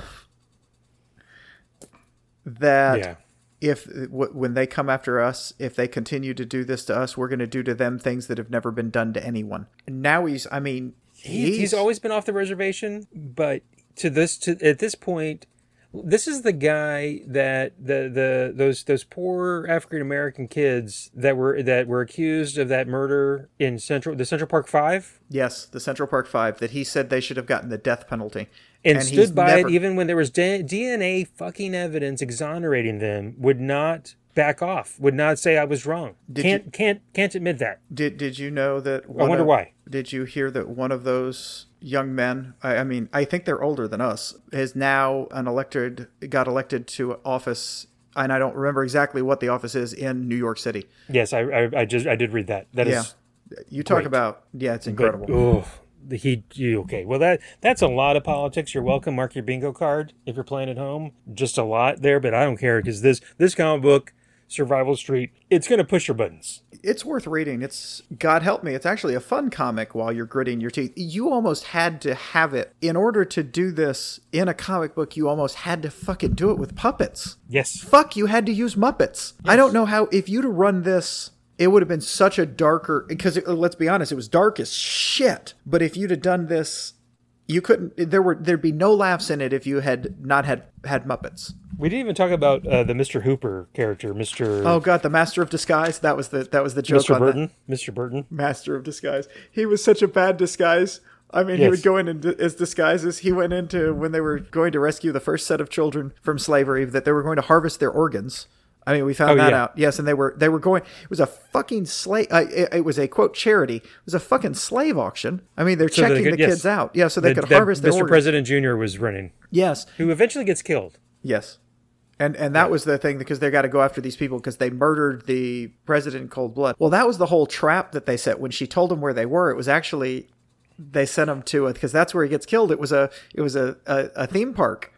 Speaker 1: that
Speaker 2: yeah
Speaker 1: if w- when they come after us, if they continue to do this to us, we're going to do to them things that have never been done to anyone. Now he's, I mean,
Speaker 2: He, he's always been off the reservation, but to this to at this point, this is the guy that the the those those poor African American kids that were that were accused of that murder in Central the Central Park Five?
Speaker 1: Yes, the Central Park Five that he said they should have gotten the death penalty,
Speaker 2: and,
Speaker 1: he's
Speaker 2: stood by
Speaker 1: never-
Speaker 2: it even when there was DNA fucking evidence exonerating them would not back off would not say I was wrong. Can't can't can't admit that.
Speaker 1: Did Did you know that?
Speaker 2: I wonder
Speaker 1: of-
Speaker 2: why.
Speaker 1: Did you hear that one of those young men? I, I mean, I think they're older than us. Is now an elected, got elected to office, and I don't remember exactly what the office is in New York City.
Speaker 2: yes I I, I just I did read that That is.
Speaker 1: Yeah, you talk
Speaker 2: great.
Speaker 1: about yeah, it's
Speaker 2: But,
Speaker 1: incredible.
Speaker 2: oh, the he okay. Well, that that's a lot of politics. You're welcome. Mark your bingo card if you're playing at home. Just a lot there, but I don't care because this this comic book, Survival Street, it's gonna push your buttons.
Speaker 1: it's worth reading. It's God help me. It's actually a fun comic while you're gritting your teeth. You almost had to have it in order to do this in a comic book. You almost had to fucking do it with puppets.
Speaker 2: Yes,
Speaker 1: fuck you had to use muppets i don't know how if you'd have run this it would have been such a darker because let's be honest it was dark as shit but if you'd have done this you couldn't there were there'd be no laughs in it if you had not had had muppets
Speaker 2: we didn't even talk about uh, the Mr. Hooper character, Mr.
Speaker 1: oh god the master of disguise that was the that was the joke
Speaker 2: Mr. Burton, Mr. Burton.
Speaker 1: master of disguise he was such a bad disguise I mean, he would go in and as disguises. He went into when they were going to rescue the first set of children from slavery, that they were going to harvest their organs. I mean, we found
Speaker 2: Oh,
Speaker 1: that
Speaker 2: yeah.
Speaker 1: out. Yes, and they were they were going. It was a fucking slave. Uh, it, it was a quote charity. It was a fucking slave auction. I mean, they're
Speaker 2: So
Speaker 1: checking
Speaker 2: could-
Speaker 1: the
Speaker 2: yes.
Speaker 1: kids out. Yeah, so they
Speaker 2: That-
Speaker 1: could
Speaker 2: that
Speaker 1: harvest their
Speaker 2: Mr.
Speaker 1: organs.
Speaker 2: President Jr. was running,
Speaker 1: Yes,
Speaker 2: who eventually gets killed.
Speaker 1: yes. And and that was the thing because they got to go after these people because they murdered the president in cold blood. Well, that was the whole trap that they set when she told them where they were. It was actually they sent him to it because that's where he gets killed. It was a it was a, a, a theme park.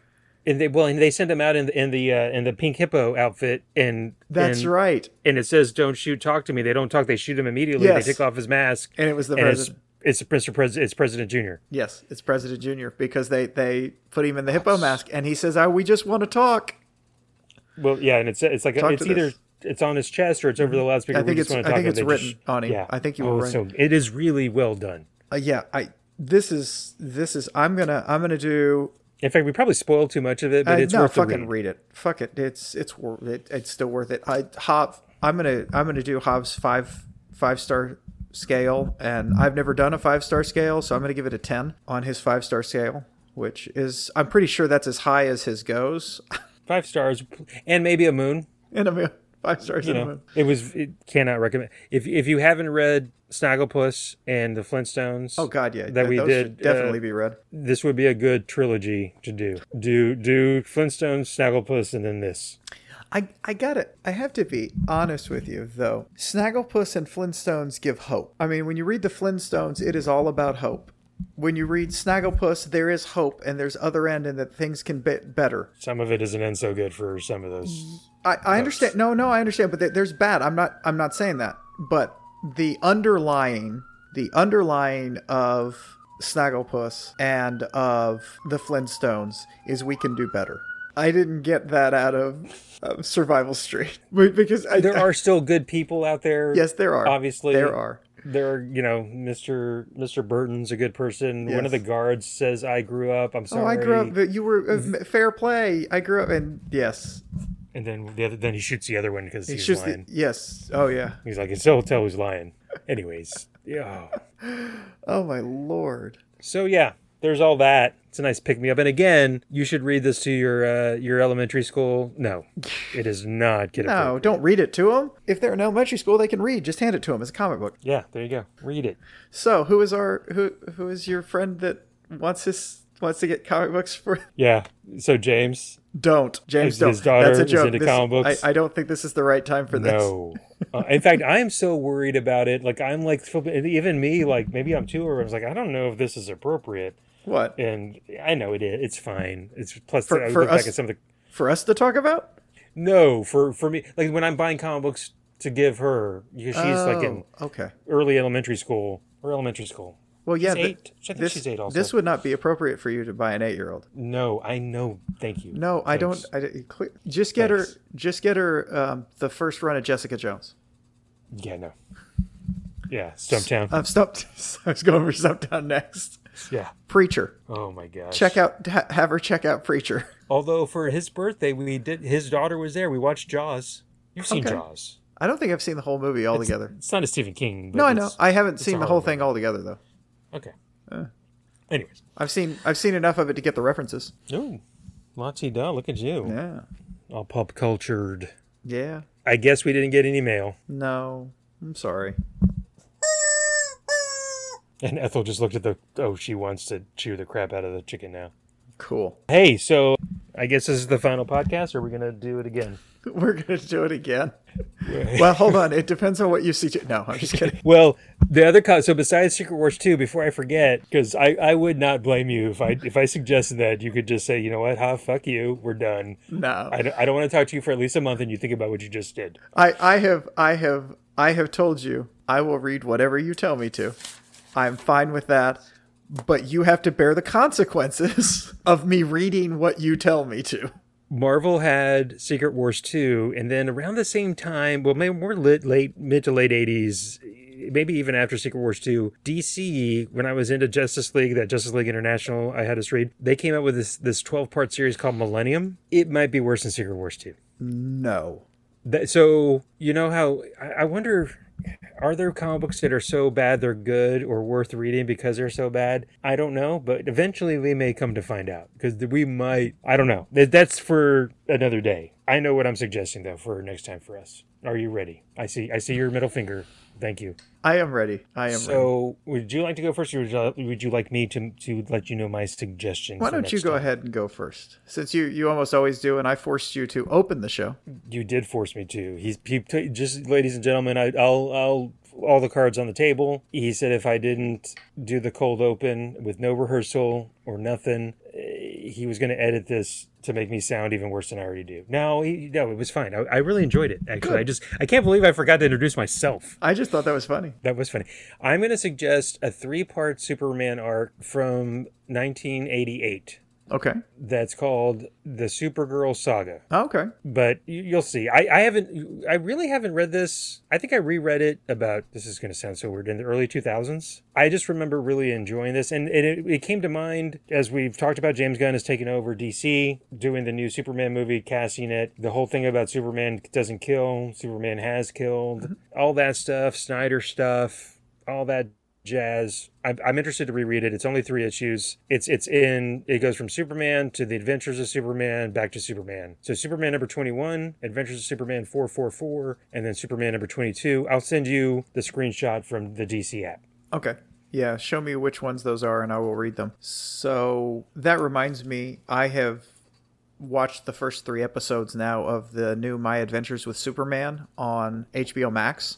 Speaker 2: And they well, and they sent him out in the in the uh, in the pink hippo outfit, and
Speaker 1: That's
Speaker 2: and,
Speaker 1: right.
Speaker 2: And it says, "Don't shoot, talk to me." They don't talk; they shoot him immediately.
Speaker 1: Yes.
Speaker 2: They take off his mask,
Speaker 1: And it was the
Speaker 2: it's
Speaker 1: president.
Speaker 2: it's Mr. Pres- it's President Junior.
Speaker 1: Yes, it's President Junior because they they put him in the hippo mask and he says, "Oh, we just want to talk."
Speaker 2: Well, yeah, and it's it's like
Speaker 1: Talk
Speaker 2: it's either
Speaker 1: this.
Speaker 2: it's on his chest or it's over the loudspeaker.
Speaker 1: I
Speaker 2: We
Speaker 1: think
Speaker 2: just
Speaker 1: it's- I think it's written
Speaker 2: just-
Speaker 1: on him.
Speaker 2: Yeah,
Speaker 1: I think you
Speaker 2: oh,
Speaker 1: were right.
Speaker 2: So it is really well done.
Speaker 1: Uh, yeah, I this is this is I'm gonna I'm gonna do
Speaker 2: In fact, we probably spoiled too much of it, but
Speaker 1: Uh,
Speaker 2: it's
Speaker 1: no,
Speaker 2: worth
Speaker 1: fucking
Speaker 2: read.
Speaker 1: read. it. Fuck it. It's it's worth it. It's still worth it. I Hob. I'm gonna I'm gonna do Hobbs five five star scale, and I've never done a five star scale, so I'm gonna give it a ten on his five star scale, which is I'm pretty sure that's as high as his goes.
Speaker 2: Five stars and maybe a moon.
Speaker 1: And a moon, five stars
Speaker 2: You know, it was. It cannot recommend if if you haven't read Snagglepuss and the Flintstones.
Speaker 1: Oh God, yeah,
Speaker 2: that we did
Speaker 1: definitely
Speaker 2: uh,
Speaker 1: be read.
Speaker 2: This would be a good trilogy to do. Do do Flintstones, Snagglepuss, and then this.
Speaker 1: I, I got it. I have to be honest with you, though. Snagglepuss and Flintstones give hope. I mean, when you read the Flintstones, it is all about hope. When you read Snagglepuss, there is hope, and there's other end, and that things can be better.
Speaker 2: Some of it doesn't end so good for some of those.
Speaker 1: I, I understand. No, no, I understand. But there's bad. I'm not. I'm not saying that. But the underlying, the underlying of Snagglepuss and of the Flintstones is we can do better. I didn't get that out of, of Survival Street because I,
Speaker 2: There
Speaker 1: I-
Speaker 2: are still good people out there.
Speaker 1: Yes, there are.
Speaker 2: Obviously,
Speaker 1: there are.
Speaker 2: there are, you know, Mr. Mr. Burton's a good person. One of the guards says, "I grew up. I'm sorry."
Speaker 1: Oh, I grew up. You were uh, fair play. I grew up, and yes,
Speaker 2: and then the other, then he shoots the other one because he's
Speaker 1: the,
Speaker 2: lying.
Speaker 1: yes. Oh yeah.
Speaker 2: He's like, "It's so tell who's lying." Anyways, yeah.
Speaker 1: Oh my lord.
Speaker 2: So yeah, there's all that. It's a nice pick me up. And again, you should read this to your uh, your elementary school. No, it is not kid
Speaker 1: No, don't read it to them. If they're in elementary school, they can read. Just hand it to them as a comic book.
Speaker 2: Yeah, there you go. Read it.
Speaker 1: So, who is our who who is your friend that wants his wants to get comic books for?
Speaker 2: Yeah. So James,
Speaker 1: Don't James. Don't.
Speaker 2: his daughter
Speaker 1: That's a joke.
Speaker 2: into
Speaker 1: This-
Speaker 2: comic books?
Speaker 1: I, I don't think this is the right time for this.
Speaker 2: no. Uh, in fact, I am so worried about it. Like I'm like even me. Like maybe I'm too. Or I was like, I don't know if this is appropriate.
Speaker 1: What
Speaker 2: And I know it is. It's fine. It's plus.
Speaker 1: For-
Speaker 2: I
Speaker 1: for
Speaker 2: look back
Speaker 1: us-
Speaker 2: at some of the
Speaker 1: for us to talk about?
Speaker 2: no for for me. Like when I'm buying comic books to give her, because she's like in
Speaker 1: Oh, okay.
Speaker 2: early elementary school or elementary school.
Speaker 1: Well, yeah. Th-
Speaker 2: eight. I think
Speaker 1: this,
Speaker 2: she's eight also.
Speaker 1: this would not be appropriate for you to buy an eight-year-old.
Speaker 2: No, I know. Thank you.
Speaker 1: No, I don't.
Speaker 2: Thanks.
Speaker 1: I, don't- cle- just get
Speaker 2: Thanks.
Speaker 1: her. Just get her um, the first run of Jessica Jones.
Speaker 2: Yeah, no. Yeah, Stumptown.
Speaker 1: I'm stumped. I was going for Stumptown next.
Speaker 2: yeah.
Speaker 1: Preacher.
Speaker 2: Oh my gosh.
Speaker 1: Check out. Ha- have her check out Preacher.
Speaker 2: Although for his birthday, we did. His daughter was there. We watched Jaws. You've seen
Speaker 1: Okay.
Speaker 2: Jaws.
Speaker 1: I don't think I've seen the whole movie altogether.
Speaker 2: It's not a Stephen King. But
Speaker 1: No, I know. I haven't seen the whole thing altogether though.
Speaker 2: Okay.
Speaker 1: Uh.
Speaker 2: Anyways.
Speaker 1: I've seen. I've seen enough of it to get the references.
Speaker 2: Oh, Lottie da, look at you.
Speaker 1: Yeah.
Speaker 2: All pop cultured.
Speaker 1: Yeah.
Speaker 2: I guess we didn't get any mail.
Speaker 1: No. I'm sorry.
Speaker 2: And Ethel just looked at the. Oh, she wants to chew the crap out of the chicken now.
Speaker 1: Cool.
Speaker 2: Hey, so I guess this is the final podcast. Or are we gonna do it again?
Speaker 1: We're gonna do it again. Well, hold on. It depends on what you see. To- no, I'm just kidding.
Speaker 2: Well, the other so besides Secret Wars two, before I forget, because I, I would not blame you if I if I suggested that you could just say, you know what, ha, fuck you, we're done.
Speaker 1: No.
Speaker 2: I don't, I don't want to talk to you for at least a month, and you think about what you just did.
Speaker 1: I, I have I have I have told you I will read whatever you tell me to. I'm fine with that, but you have to bear the consequences of me reading what you tell me to.
Speaker 2: Marvel had Secret Wars 2, and then around the same time, well, maybe more lit, late, mid to late 80s, maybe even after Secret Wars 2, DC, when I was into Justice League, that Justice League International I had us read, they came out with this this 12 part series called Millennium. It might be worse than Secret Wars 2.
Speaker 1: No.
Speaker 2: That, so, you know how, I, I wonder. Are there comic books that are so bad they're good or worth reading because they're so bad? I don't know, but eventually we may come to find out because we might. I don't know. That's for another day. I know what I'm suggesting though for next time for us. Are you ready? I see. I see your middle finger. Thank you.
Speaker 1: I am ready. I am ready.
Speaker 2: So, would you like to go first, or would you, would you like me to to let you know my suggestion?
Speaker 1: Why don't you go
Speaker 2: time?
Speaker 1: ahead and go first? Since you you almost always do and I forced you to open the show.
Speaker 2: You did force me to. He's he, t- just, ladies and gentlemen. I, I'll I'll all the cards on the table. He said if I didn't do the cold open with no rehearsal or nothing, he was going to edit this to make me sound even worse than I already do. No, he, no, it was fine. I, I really enjoyed it. Actually, I just I can't believe I forgot to introduce myself.
Speaker 1: I just thought that was funny.
Speaker 2: That was funny. I'm going to suggest a three-part Superman arc from 1988.
Speaker 1: Okay.
Speaker 2: That's called the Supergirl Saga oh,
Speaker 1: Okay.
Speaker 2: but you- you'll see. I, I haven't, I really haven't read this. I think I reread it about, this is going to sound so weird, in the early 2000s. I just remember really enjoying this. And it, it came to mind as we've talked about James Gunn has taken over DC, doing the new Superman movie, casting it. The whole thing about Superman doesn't kill, Superman has killed, mm-hmm. all that stuff, Snyder stuff, all that jazz. I'm, I'm interested to reread it. It's only three issues. It's it's in. It goes from Superman to the Adventures of Superman back to Superman. So Superman number twenty one, Adventures of Superman four four four, and then Superman number twenty two. I'll send you the screenshot from the DC app.
Speaker 1: Okay. Yeah, show me which ones those are and I will read them. So that reminds me, I have watched the first three episodes now of the new My Adventures with Superman on HBO Max.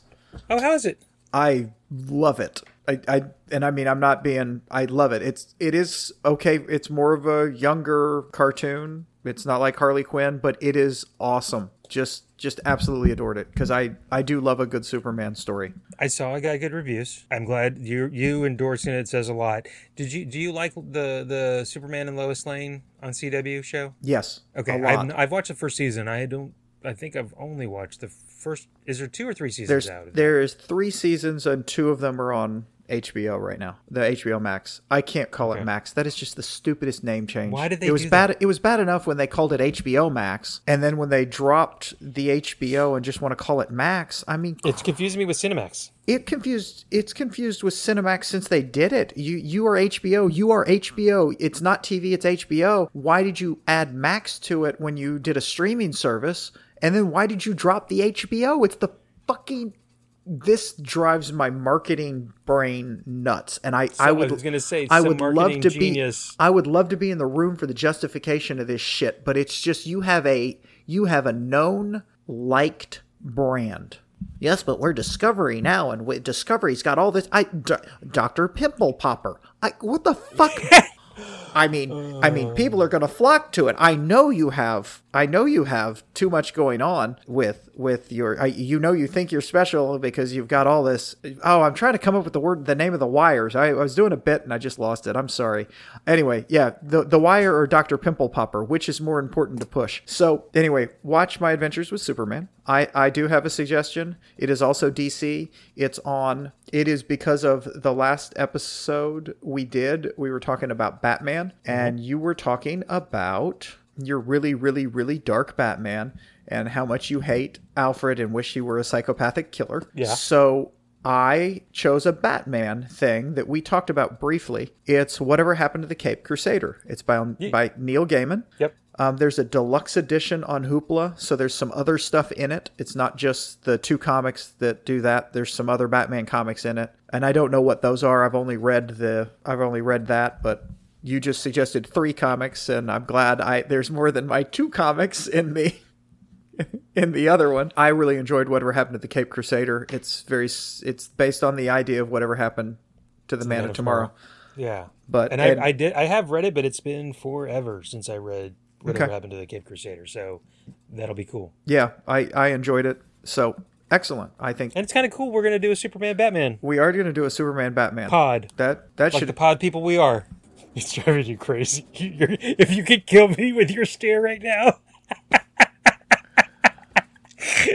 Speaker 2: Oh, how is it?
Speaker 1: I love it. I, I and I mean I'm not being I love it. It's it is okay. It's more of a younger cartoon. It's not like Harley Quinn, but it is awesome. Just just absolutely adored it because I I do love a good Superman story.
Speaker 2: I saw I got good reviews. I'm glad you you endorsing it says a lot. Did you do you like the the Superman and Lois Lane on CW show?
Speaker 1: Yes.
Speaker 2: Okay. I've, I've watched the first season. I don't. I think I've only watched the first? Is there two or three seasons
Speaker 1: There's
Speaker 2: out?
Speaker 1: there's three seasons and two of them are on HBO right now. The HBO Max. I can't call it Max. That is just the stupidest name change.
Speaker 2: Why did they
Speaker 1: It was
Speaker 2: do
Speaker 1: bad. It was bad enough when they called it HBO Max, and then when they dropped the HBO and just want to call it Max. I mean,
Speaker 2: It's confusing me with Cinemax.
Speaker 1: it confused. It's confused with Cinemax since they did it. You you are HBO. You are HBO. It's not TV. It's HBO. Why did you add Max to it when you did a streaming service? And then why did you drop the HBO? It's the fucking. This drives my marketing brain nuts, and I I
Speaker 2: I
Speaker 1: would
Speaker 2: was gonna say
Speaker 1: I would love to
Speaker 2: genius.
Speaker 1: be I would love to be in the room for the justification of this shit, but it's just you have a you have a known liked brand. Yes, but we're Discovery now, and we, Discovery's got all this. I D- Doctor Pimple Popper. I what the fuck? I mean, I mean, people are going to flock to it. I know you have. I know you have too much going on with with your. I, you know, you think you're special because you've got all this. Oh, I'm trying to come up with the word, the name of the wires. I, I was doing a bit and I just lost it. I'm sorry. Anyway, yeah, the the wire or Doctor Pimple Popper, which is more important to push. So anyway, watch my adventures with Superman. I I do have a suggestion. It is also DC. It's on. It is because of the last episode we did. We were talking about Batman, mm-hmm. and you were talking about your really, really, really dark Batman and how much you hate Alfred and wish he were a psychopathic killer.
Speaker 2: Yeah.
Speaker 1: So I chose a Batman thing that we talked about briefly. It's Whatever Happened to the Cape Crusader. It's by by Neil Gaiman.
Speaker 2: Yep.
Speaker 1: Um, there's a deluxe edition on Hoopla, so there's some other stuff in it. It's not just the two comics that do that. There's some other Batman comics in it, and I don't know what those are. I've only read the I've only read that, but you just suggested three comics, and I'm glad I there's more than my two comics in the in the other one. I really enjoyed whatever happened to the Cape Crusader. It's very it's based on the idea of whatever happened to the Man,
Speaker 2: Man
Speaker 1: of
Speaker 2: of
Speaker 1: Tomorrow.
Speaker 2: Yeah.
Speaker 1: But
Speaker 2: And
Speaker 1: and-
Speaker 2: I, I did I have read it, but it's been forever since I read whatever
Speaker 1: Okay.
Speaker 2: happened to the Cape Crusader. So that'll be cool.
Speaker 1: yeah, I I enjoyed it. So excellent. I think
Speaker 2: And it's kind of cool. We're gonna do a Superman Batman
Speaker 1: we are going to do a Superman Batman.
Speaker 2: pod,
Speaker 1: That that
Speaker 2: like
Speaker 1: should
Speaker 2: the pod people we are. It's driving you crazy. You're, if you could kill me with your stare right now.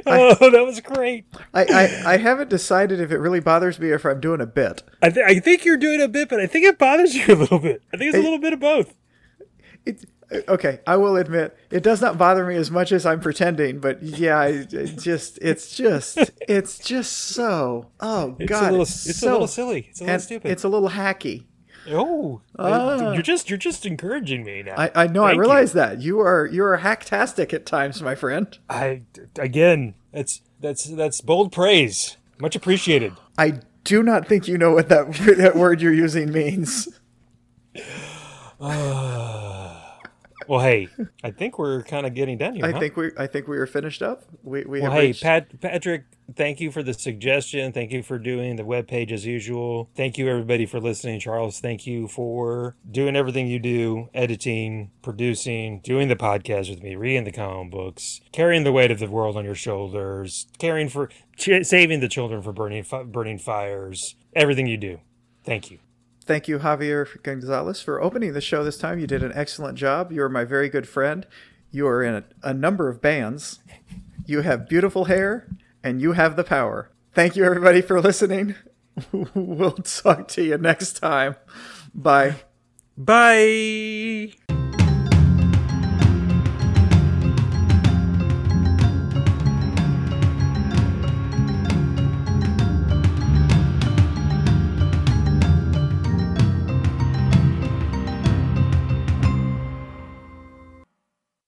Speaker 2: oh, that was great.
Speaker 1: I, I, I haven't decided if it really bothers me or if I'm doing a bit.
Speaker 2: I, th- I think you're doing a bit, but I think it bothers you a little bit. I think it's a little bit of both.
Speaker 1: It, okay, I will admit it does not bother me as much as I'm pretending, but yeah, I, it just it's just it's just so oh
Speaker 2: It's
Speaker 1: god,
Speaker 2: a little,
Speaker 1: it's
Speaker 2: it's
Speaker 1: so,
Speaker 2: a little silly. It's a little stupid.
Speaker 1: It's a little hacky.
Speaker 2: oh,
Speaker 1: Ah.
Speaker 2: you're just you're just encouraging me now.
Speaker 1: I, I know. I
Speaker 2: Thank you.
Speaker 1: realize that you are you are hacktastic at times, my friend.
Speaker 2: I again, that's that's that's bold praise. Much appreciated.
Speaker 1: I do not think you know what that that word you're using means.
Speaker 2: Well, hey, I think we're kind of getting done here.
Speaker 1: I
Speaker 2: huh?
Speaker 1: think we I think we are finished up. We we
Speaker 2: Well,
Speaker 1: have
Speaker 2: hey,
Speaker 1: reached-
Speaker 2: Pat, Patrick, thank you for the suggestion. Thank you for doing the web page as usual. Thank you, everybody, for listening. Charles, thank you for doing everything you do editing, producing, doing the podcast with me, reading the comic books, carrying the weight of the world on your shoulders, caring for, ch- saving the children from burning, fi- burning fires, everything you do. Thank you.
Speaker 1: Thank you, Javier Gonzalez, for opening the show this time. You did an excellent job. You are my very good friend. You are in a, a number of bands. You have beautiful hair, and you have the power. Thank you, everybody, for listening. we'll talk to you next time. Bye.
Speaker 2: Bye.